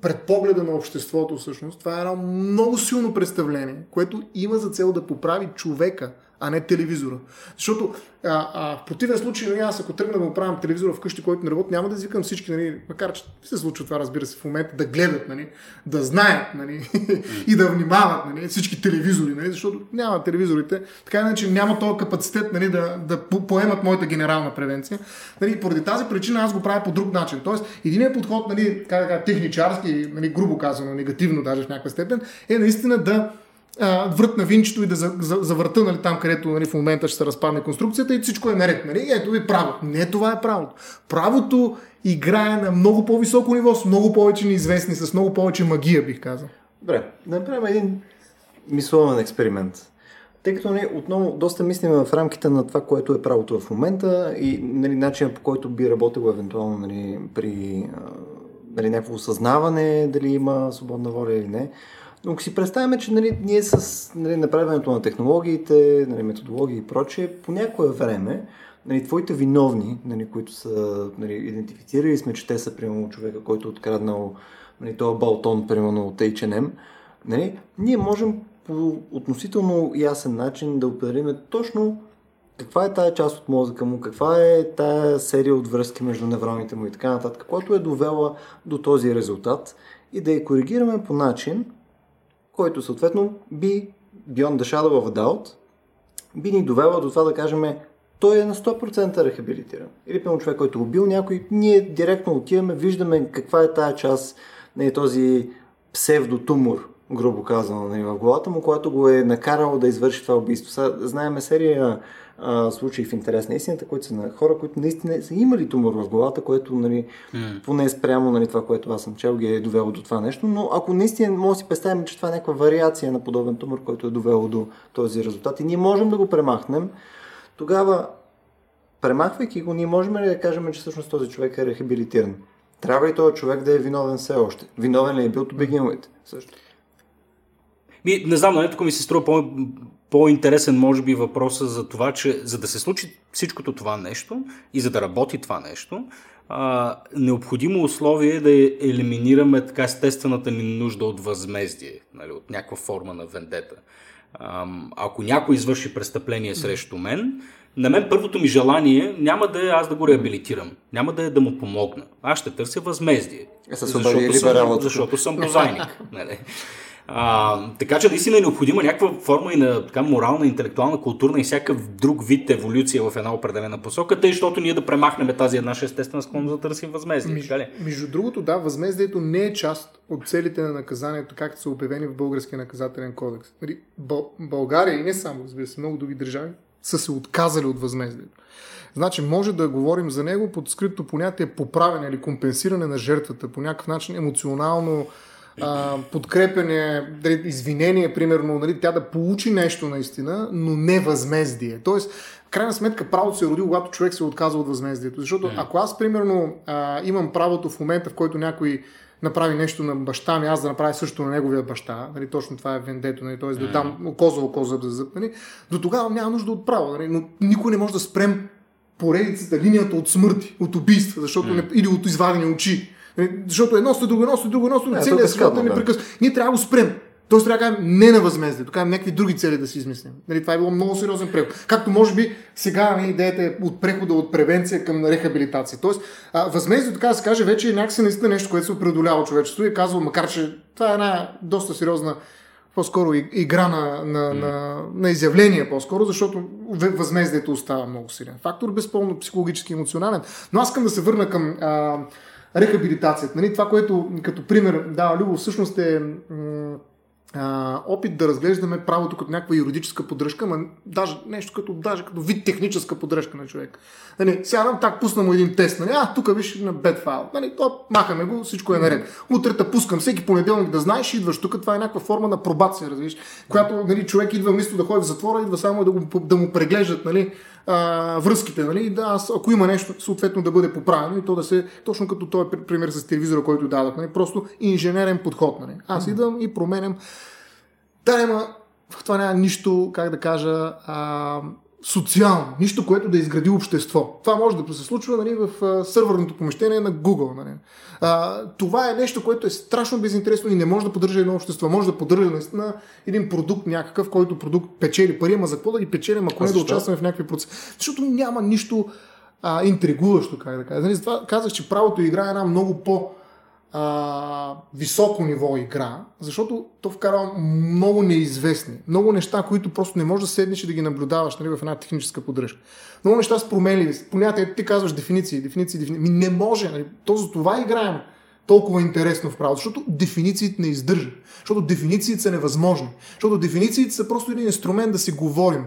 пред погледа на обществото всъщност, това е едно много силно представление, което има за цел да поправи човека, а не телевизора. Защото а, а, в противен случай, нали, аз ако тръгна да оправям телевизора вкъщи, който не работи, няма да извикам всички, нали, макар че се случва това, разбира се, в момента, да гледат, нали, да знаят нали, <laughs> и да внимават нали, всички телевизори, нали, защото няма телевизорите, така иначе няма този капацитет нали, да, да поемат моята генерална превенция. Нали, поради тази причина аз го правя по друг начин. Тоест, единият подход, нали, как, как, техничарски, нали, грубо казано, негативно даже в някаква степен, е наистина да врат на винчето и да за, за, завърта нали, там, където нали, в момента ще се разпадне конструкцията и всичко е наред. Нали? Ето ви право. Не това е правото. Правото играе на много по-високо ниво, с много повече неизвестни, с много повече магия, бих казал. Добре, да направим един мисловен експеримент. Тъй като нали, отново доста мислим в рамките на това, което е правото в момента и нали, начинът по който би работило евентуално нали, при нали, някакво осъзнаване, дали има свободна воля или не. Но ако си представяме, че нали, ние с нали, направенето на технологиите, нали, методологии и прочее, по някое време, нали, твоите виновни, нали, които са нали, идентифицирали сме, че те са, примерно, човека, който е откраднал нали, този балтон, примерно, от H&M, нали, ние можем по относително ясен начин да определим точно каква е тая част от мозъка му, каква е тая серия от връзки между невроните му и така нататък, която е довела до този резултат и да я коригираме по начин, който съответно би, beyond the shadow of doubt, би ни довела до това да кажем, той е на 100% рехабилитиран. Или пълно човек, който е убил някой, ние директно отиваме, виждаме каква е тая част, на този псевдотумор, грубо казано, нали, в главата му, която го е накарало да извърши това убийство. Сега, знаеме серия а, случаи в интерес на истината, които са на хора, които наистина са имали тумор в главата, което нали, mm. поне спрямо нали, това, което аз съм чел, ги е довело до това нещо. Но ако наистина може да си представим, че това е някаква вариация на подобен тумор, който е довело до този резултат и ние можем да го премахнем, тогава премахвайки го, ние можем ли да кажем, че всъщност този човек е рехабилитиран? Трябва ли този човек да е виновен все още? Виновен ли е бил to begin with? Също. Ми, не знам, но нали, тук ми се струва по- по-интересен, може би, въпроса за това, че за да се случи всичкото това нещо и за да работи това нещо, а, необходимо условие е да елиминираме така естествената ни нужда от възмездие, нали, от някаква форма на вендета. А, ако някой извърши престъпление срещу мен, на мен първото ми желание няма да е аз да го реабилитирам, няма да е да му помогна. Аз ще търся възмездие. Е, защото, съм, защото съм прозайник. Нали? А, така че наистина е необходима някаква форма и на така, морална, интелектуална, културна и всякакъв друг вид еволюция в една определена посока, тъй, защото ние да премахнем тази една естествена склонност да търсим възмездие. Между, между другото, да, възмездието не е част от целите на наказанието, както са обявени в Българския наказателен кодекс. Нали, Бъл, България и не само, разбира се, много други държави са се отказали от възмездието. Значи може да говорим за него под скрито понятие поправяне или компенсиране на жертвата по някакъв начин емоционално а, подкрепене, извинение, примерно, нали, тя да получи нещо наистина, но не възмездие. Тоест, в крайна сметка правото се е роди, когато човек се отказва от възмездието. Защото ако аз, примерно, а, имам правото в момента, в който някой направи нещо на баща ми, аз да направя също на неговия баща, нали, точно това е вендето, нали, т.е. да дам коза око за зъб, нали, до тогава няма нужда от право, нали, но никой не може да спрем поредицата, линията от смърти, от убийства, защото не, или от извадени очи. Нали, защото едно след друго, едно след друго, едно след друго, целият свят е непрекъснато. Ние трябва да го спрем. Тоест трябва да кажем не на възмездие, тук някакви други цели да си измислим. Нали, това е било много сериозен преход. Както може би сега нали, идеята е от прехода от превенция към рехабилитация. Тоест, а, възмездие, така да се каже, вече е някакси наистина нещо, което се преодолява човечеството и е казва, макар че това е една доста сериозна по-скоро игра на, на, mm. на, на изявление, по-скоро, защото възмездието остава много силен. Фактор безпълно психологически емоционален. Но аз искам да се върна към а, рехабилитацията. Нали? Това, което като пример дава Любо, всъщност е а, опит да разглеждаме правото като някаква юридическа поддръжка, ма даже нещо като, даже като вид техническа поддръжка на човек. Нали, сядам, так, пусна му един тест, нали, а, тук виж на бед файл, нали, то, махаме го, всичко е наред. Утре те пускам, всеки понеделник да знаеш, идваш тук, това е някаква форма на пробация, разбираш, която нали, човек идва вместо да ходи в затвора, идва само да, го, да му преглеждат, нали, а, връзките, нали? Да, ако има нещо, съответно да бъде поправено и то да се, точно като този пример с телевизора, който дадох, нали? просто инженерен подход. Нали? Аз идвам и променям. Да, няма, в това няма нищо, как да кажа, а, социално, нищо, което да изгради общество. Това може да се случва нали, в а, сървърното помещение на Google. Нали. А, това е нещо, което е страшно безинтересно и не може да поддържа едно общество. Може да поддържа наистина един продукт някакъв, който продукт печели пари, ама за какво да ги печели, ако не да участваме в някакви процеси. Защото няма нищо а, интригуващо, как да кажа. Нали, затова казах, че правото играе една много по- а, високо ниво игра, защото то вкарва много неизвестни, много неща, които просто не можеш да седнеш и да ги наблюдаваш нали, в една техническа поддръжка. Много неща с променливи. Понятия, ти казваш дефиниции, дефиниции, дефиниции. Ми не може. Нали, то за това играем толкова интересно в правото, защото дефинициите не издържат. Защото дефинициите са невъзможни. Защото дефинициите са просто един инструмент да си говорим.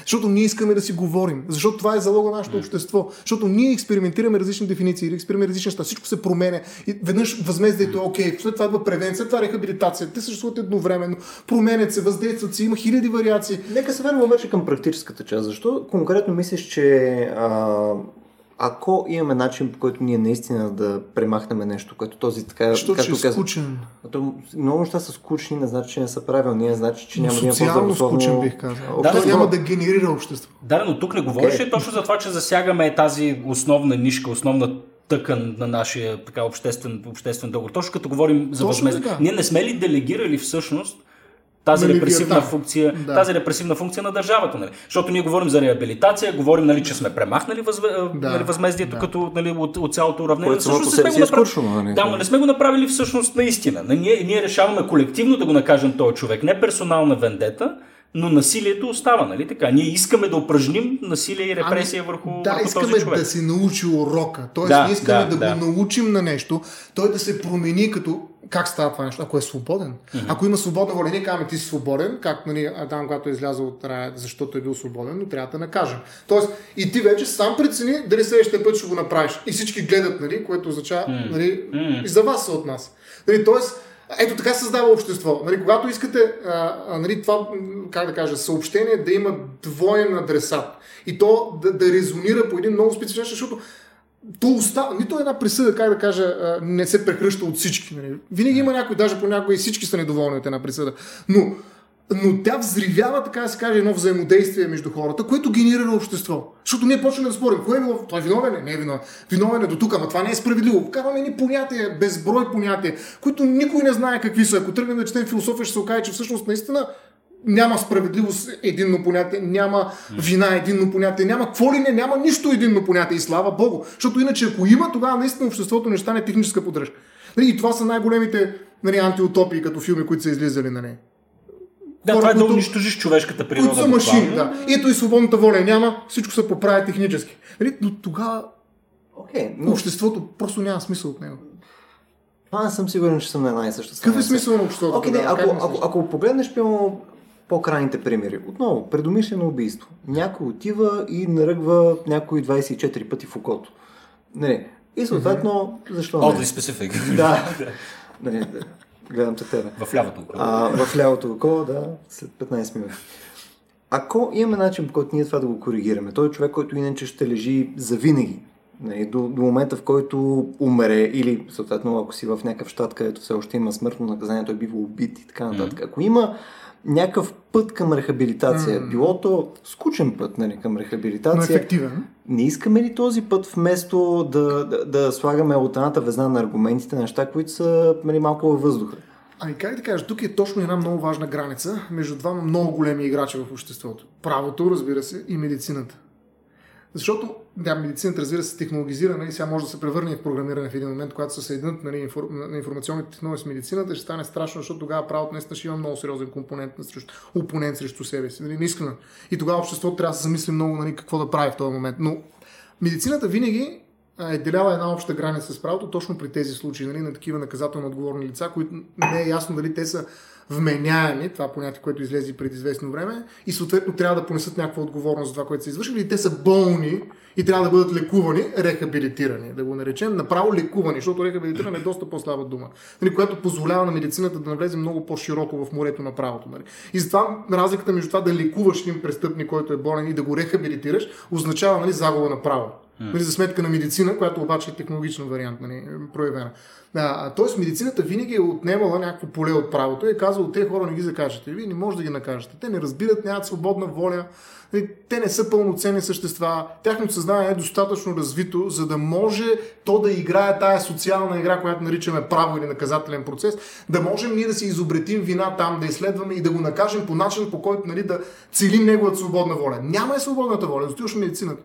Защото ние искаме да си говорим. Защото това е залога на нашето общество. Защото ние експериментираме различни дефиниции, експериментираме различни неща. Всичко се променя. И веднъж възмездието е окей. След това идва превенция, това е рехабилитация. Те съществуват едновременно. Променят се, въздействат се, има хиляди вариации. Нека се върнем обаче към практическата част. Защо конкретно мислиш, че а, ако имаме начин, по който ние наистина да премахнем нещо, което този така... Що, както че е скучен. То, много неща са скучни, не значи, че не са правилни, не значи, че няма да има Социално скучен бих казал. Да, няма да генерира общество. Да, но тук не говориш okay. точно за това, че засягаме тази основна нишка, основна тъкан на нашия така, обществен, обществен договор. Точно като говорим за възмездие. Ние не сме ли делегирали всъщност тази нали, репресивна, функция, да. тази репресивна функция на държавата. Нали? Защото ние говорим за реабилитация, говорим, нали, че сме премахнали възве, да. нали, възмездието да. като нали, от, от цялото уравнение. Което всъщност не сме, го направили, скучно, нали? да, но не сме го направили всъщност наистина. Ние, ние решаваме колективно да го накажем този човек. Не персонална вендета, но насилието остава, нали така? Ние искаме да упражним насилие и репресия ами, върху, да, върху искаме този човек. да се научи урока. Тоест, Да, ние искаме да, да, да. го научим на нещо, той да се промени като как става това нещо, ако е свободен. Mm-hmm. Ако има свободна воля, ние казваме ти си свободен, както нали, Адам, когато е излязъл от рая, защото е бил свободен, но трябва да накажем. Тоест, и ти вече сам прецени дали следващия път ще го направиш. И всички гледат, нали, което означава, mm-hmm. нали, Мгм. и за вас са от нас. Нали, тоест, ето така създава общество. Нали, когато искате а, а, нали, това, как да кажа, съобщение да има двоен адресат и то да, да резонира по един много специфичен, начин, защото то остава, нито една присъда, как да кажа, не се прехръща от всички. Нали. Винаги има някой, даже понякога и всички са недоволни от една присъда. Но, но тя взривява, така да се каже, едно взаимодействие между хората, което генерира общество. Защото ние почваме да спорим, кое е било, той е виновен ли? Не е виновен. Виновен е до тук, ама това не е справедливо. Вкарваме ни понятия, безброй понятия, които никой не знае какви са. Ако тръгнем да четем философия, ще се окаже, че всъщност наистина няма справедливост единно понятие, няма вина единно понятие, няма какво ли не, няма нищо единно понятие и слава Богу. Защото иначе ако има, тогава наистина обществото не стане техническа поддръжка. Нали, И това са най-големите нали, антиутопии като филми, които са излизали на нея. Да, хора, това е да които- унищожиш човешката природа. Които са машини, да. И ето и свободната воля няма, всичко се поправя технически. Нали? Но тогава Окей, но обществото просто няма смисъл от него. това не съм сигурен, че съм на една и съща Какъв е страна. смисъл на обществото? Не, тогава? ако, ако, ако погледнеш пилно по-крайните примери, отново, предумишлено убийство. Някой отива и наръгва някой 24 пъти в окото. Нали, и съответно, защо Oddly не? specific. Да. <laughs> Нали, да. Гледам те тебе. В лявото око. А, в лявото око, да, след 15 минути. Ако имаме начин, по който ние това да го коригираме, той е човек, който иначе ще лежи завинаги, нали, до, до момента, в който умре, или съответно, ако си в някакъв щат, където все още има смъртно наказание, той бива убит и така нататък. Ако има някакъв път към рехабилитация, било то скучен път нали, към Но рехабилитация, ефективен. не искаме ли този път вместо да, да, да слагаме от едната везна на аргументите, неща, които са нали, малко във въздуха? Ами как да кажа, тук е точно една много важна граница между двама много големи играчи в обществото. Правото, разбира се, и медицината. Защото, да, медицината, разбира се, технологизирана и сега може да се превърне в програмиране в един момент, когато се съединят нали, на информационните технологии с медицината, ще стане страшно, защото тогава правото наистина ще има много сериозен компонент срещу, опонент срещу себе си. Нали, наискрено. И тогава обществото трябва да се замисли много нали, какво да прави в този момент. Но медицината винаги е деляла една обща граница с правото точно при тези случаи, нали, на такива наказателно отговорни лица, които не е ясно дали те са вменяеми, това понятие, което излезе преди известно време, и съответно трябва да понесат някаква отговорност за това, което са извършили, или те са болни и трябва да бъдат лекувани, рехабилитирани, да го наречем, направо лекувани, защото рехабилитиране е доста по-слаба дума, нали, която позволява на медицината да навлезе много по-широко в морето на правото. Нали. И затова разликата между това да лекуваш един престъпник, който е болен и да го рехабилитираш, означава нали, загуба на право. Нали, за сметка на медицина, която обаче е технологичен вариант, нали, проявена. А, тоест медицината винаги е отнемала някакво поле от правото и е казала, те хора не ги закажете. Вие не може да ги накажете. Те не разбират, нямат свободна воля, нали, те не са пълноценни същества, тяхното съзнание е достатъчно развито, за да може то да играе тая социална игра, която наричаме право или наказателен процес, да можем ние да си изобретим вина там, да изследваме и да го накажем по начин, по който нали, да целим неговата свободна воля. Няма е свободната воля, в медицината.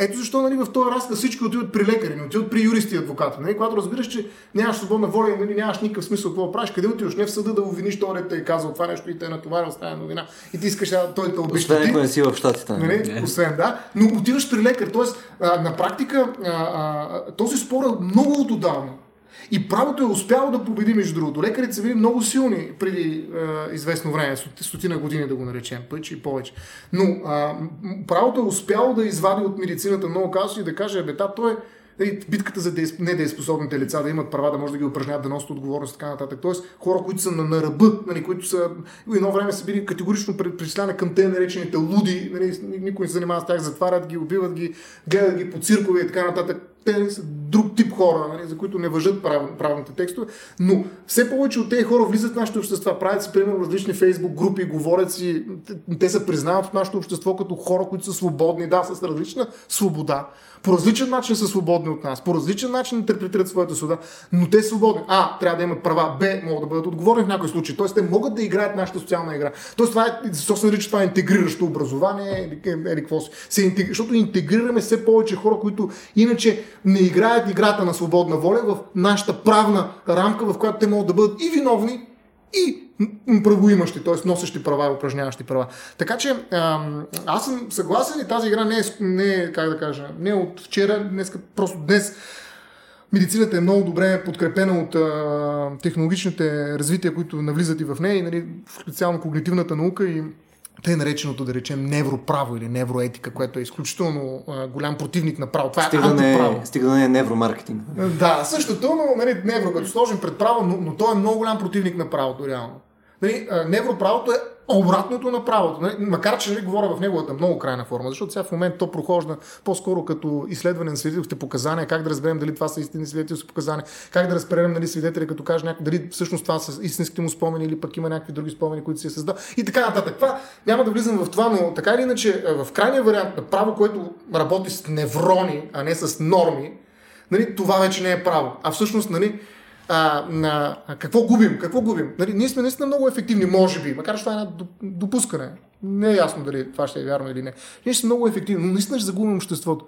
Ето защо нали, в този разказ всички отиват при лекари, не отиват при юристи и адвокати. Нали? Когато разбираш, че нямаш свободна воля и нали, нямаш никакъв смисъл какво да правиш, къде отиваш? Не в съда да обвиниш този, дето е казал това нещо и те е натоварил с тази новина. И ти искаш а, той да Освен обещати. ако не си в щатите. нали? Нали? Освен да, но отиваш при лекар. Тоест, а, на практика а, а, този спор е много от отдавна. И правото е успяло да победи, между другото. Лекарите са били много силни преди а, известно време, стотина години да го наречем, пъч и повече. Но м- правото е успяло да извади от медицината много казуси и да каже, бе, той е нали, битката за деес- недееспособните лица да имат права, да може да ги упражняват, да носят отговорност и така нататък. Тоест, хора, които са на, на ръба, нали, които са едно време са били категорично причисляни към те наречените луди, нали, никой не се занимава с тях, затварят ги, убиват ги, гледат ги по циркове и така нататък. Те са друг тип хора, нали, за които не въжат прав, правните текстове, но все повече от тези хора влизат в нашите общества, правят си, примерно, различни фейсбук групи, говорят си, те, се признават в нашето общество като хора, които са свободни, да, с различна свобода, по различен начин са свободни от нас, по различен начин интерпретират своята свобода, но те са свободни. А, трябва да имат права, Б, могат да бъдат отговорни в някои случаи. Тоест, те могат да играят нашата социална игра. Тоест, това е, защо се нарича това интегриращо образование, или, или какво си. Се интегри... Защото интегрираме все повече хора, които иначе не играят играта на свободна воля в нашата правна рамка, в която те могат да бъдат и виновни, и правоимащи, т.е. носещи права и упражняващи права. Така че аз съм съгласен и тази игра не е, не е как да кажа, не е от вчера, днес, просто днес медицината е много добре подкрепена от а, технологичните развития, които навлизат и в нея, и нали, специално когнитивната наука и тъй нареченото, да речем, невроправо или невроетика, което е изключително а, голям противник на право. Това стига е антиправо. Не, стига да не е невромаркетинг. Да, същото, но нали, невро, като сложим пред право, но, но той е много голям противник на правото, реално. Нали, невроправото е обратното на правото. Нали? Макар, че нали, говоря в неговата много крайна форма, защото сега в момента то прохожда по-скоро като изследване на свидетелските показания, как да разберем дали това са истинни свидетелски показания, как да разберем нали, свидетели, като каже някой, дали всъщност това са истинските му спомени или пък има някакви други спомени, които си е създал и така нататък. Това няма да влизам в това, но така или иначе в крайния вариант на право, което работи с неврони, а не с норми, нали, това вече не е право. А всъщност, нали, а, на, а, какво губим? Какво губим? Нали, ние сме наистина много ефективни, може би, макар че това е една допускане. Не е ясно дали това ще е вярно или не. Ние сме много ефективни, но наистина ще загубим обществото.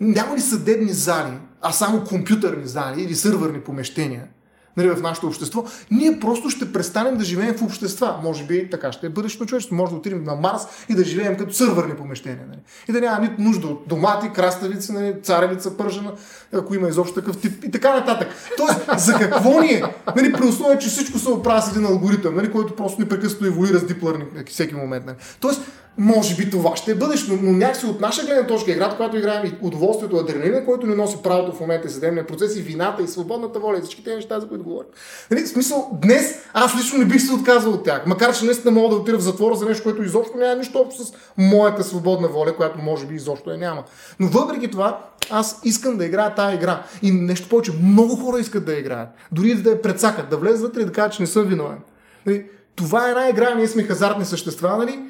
Няма ли съдебни зали, а само компютърни зали или сървърни помещения? Нали, в нашето общество, ние просто ще престанем да живеем в общества. Може би така ще е бъдещето човечество. Може да отидем на Марс и да живеем като сървърни помещения. Нали. И да няма нито нужда от домати, краставици, нали, царевица пържена, ако има изобщо такъв тип и така нататък. Тоест, за какво ни е? Нали, при условие, че всичко се оправя с един алгоритъм, нали, който просто непрекъснато еволюира с диплърник всеки момент. Нали. Тоест, може би това ще е бъдещо, но някакси от наша гледна точка играта, когато играем и удоволствието, адреналина, който ни носи правото в момента и съдебния процес и вината и свободната воля и всички тези неща, за които говорим. Нали, в смисъл, днес аз лично не бих се отказал от тях, макар че наистина мога да отида в затвора за нещо, което изобщо няма нищо общо с моята свободна воля, която може би изобщо я няма. Но въпреки това, аз искам да играя тази игра. И нещо повече, много хора искат да играят. Дори да я прецакат, да влезат вътре и да кажат, че не съм виновен. Нали, това е една игра, ние сме хазартни същества, нали?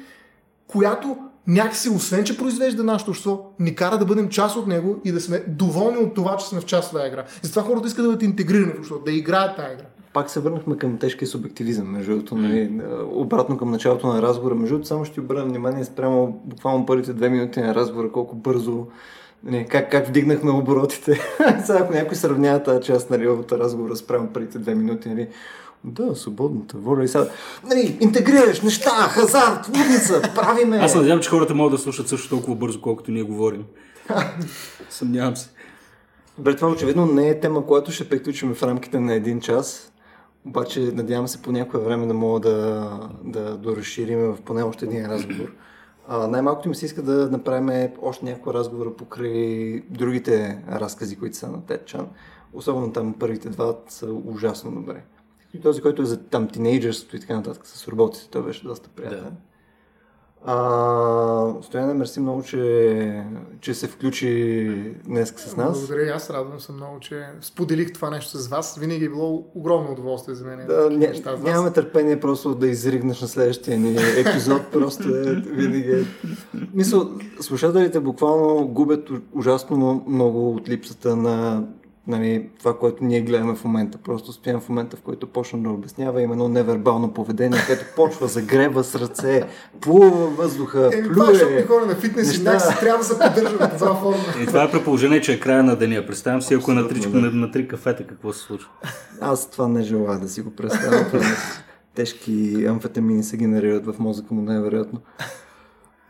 Която някакси, освен че произвежда нашето общество, ни кара да бъдем част от него и да сме доволни от това, че сме в част от тази игра. И затова хората искат да бъдат интегрирани в обществото, да играят тази игра. Пак се върнахме към тежкия субективизъм, между другото, нали, обратно към началото на разговора. Между другото, само ще обърна внимание спрямо буквално първите две минути на разговора, колко бързо нали, как, как вдигнахме оборотите. <laughs> Сега, ако някой сравнява тази част нали, от разговора спрямо първите две минути, нали, да, свободната воля и сега. Нали, интегрираш неща, хазарт, лудница, правиме. Аз надявам, че хората могат да слушат също толкова бързо, колкото ние говорим. <laughs> Съмнявам се. Добре, това очевидно не е тема, която ще приключим в рамките на един час. Обаче надявам се по някое време да мога да, да доразширим в поне още един разговор. А, най-малкото ми се иска да направим още някакво разговора покрай другите разкази, които са на Тетчан. Особено там първите два са ужасно добре. И този, който е за там тинейджърството и така нататък с роботите, той беше доста приятен. Да. А, Стояне, мерси много, че, че се включи днес с нас. Благодаря, аз радвам се много, че споделих това нещо с вас. Винаги е било огромно удоволствие за мен. Да, ня, нямаме търпение просто да изригнеш на следващия ни епизод. <laughs> просто е, винаги е... Мисъл, слушателите буквално губят ужасно много от липсата на нали, това, което ние гледаме в момента. Просто стоям в момента, в който почна да обяснява именно невербално поведение, което почва, загрева с ръце, плува въздуха, е, плюе. Това, защото хора на фитнес неща... и си трябва да се поддържаме това форма. И това е предположение, че е края на деня. Представям си, ако е на три, да. на, на три кафета, какво се случва. Аз това не желая да си го представя. <laughs> Тежки амфетамини се генерират в мозъка му, невероятно.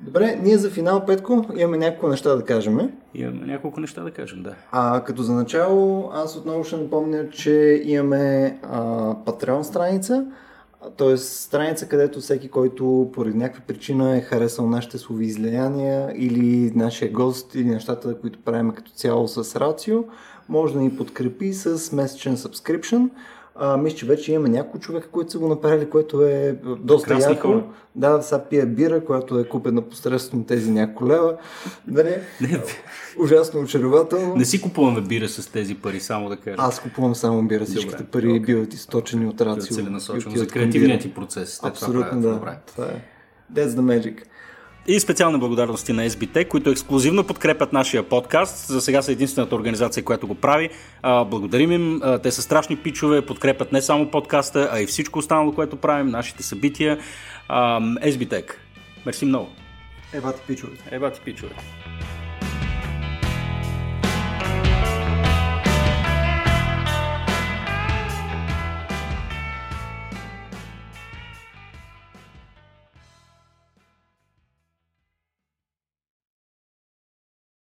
Добре, ние за финал, Петко, имаме няколко неща да кажем. Имаме няколко неща да кажем, да. А като за начало, аз отново ще напомня, че имаме а, Patreon страница, т.е. страница, където всеки, който поради някаква причина е харесал нашите слови излияния или нашия гост или нещата, които правим като цяло с Рацио, може да ни подкрепи с месечен subscription. А, мисля, че вече имаме няколко човека, които са го направили, което е доста Красни яко. Хора. Да, сега пия бира, която е купена посредством тези няколко лева. Дали? Не, Ужасно очарователно. Не си купуваме бира с тези пари, само да кажа. Аз купувам само бира. Всичките Добре, пари okay. биват източени от рацио. Целенасочено за креативният ти процес. Абсолютно, да. Добре. Това е. That's the magic. И специални благодарности на SBT, които ексклюзивно подкрепят нашия подкаст. За сега са единствената организация, която го прави. А, благодарим им. А, те са страшни пичове, подкрепят не само подкаста, а и всичко останало, което правим, нашите събития. А, SBT. Мерси много. Ева ти пичове. Ева ти пичове.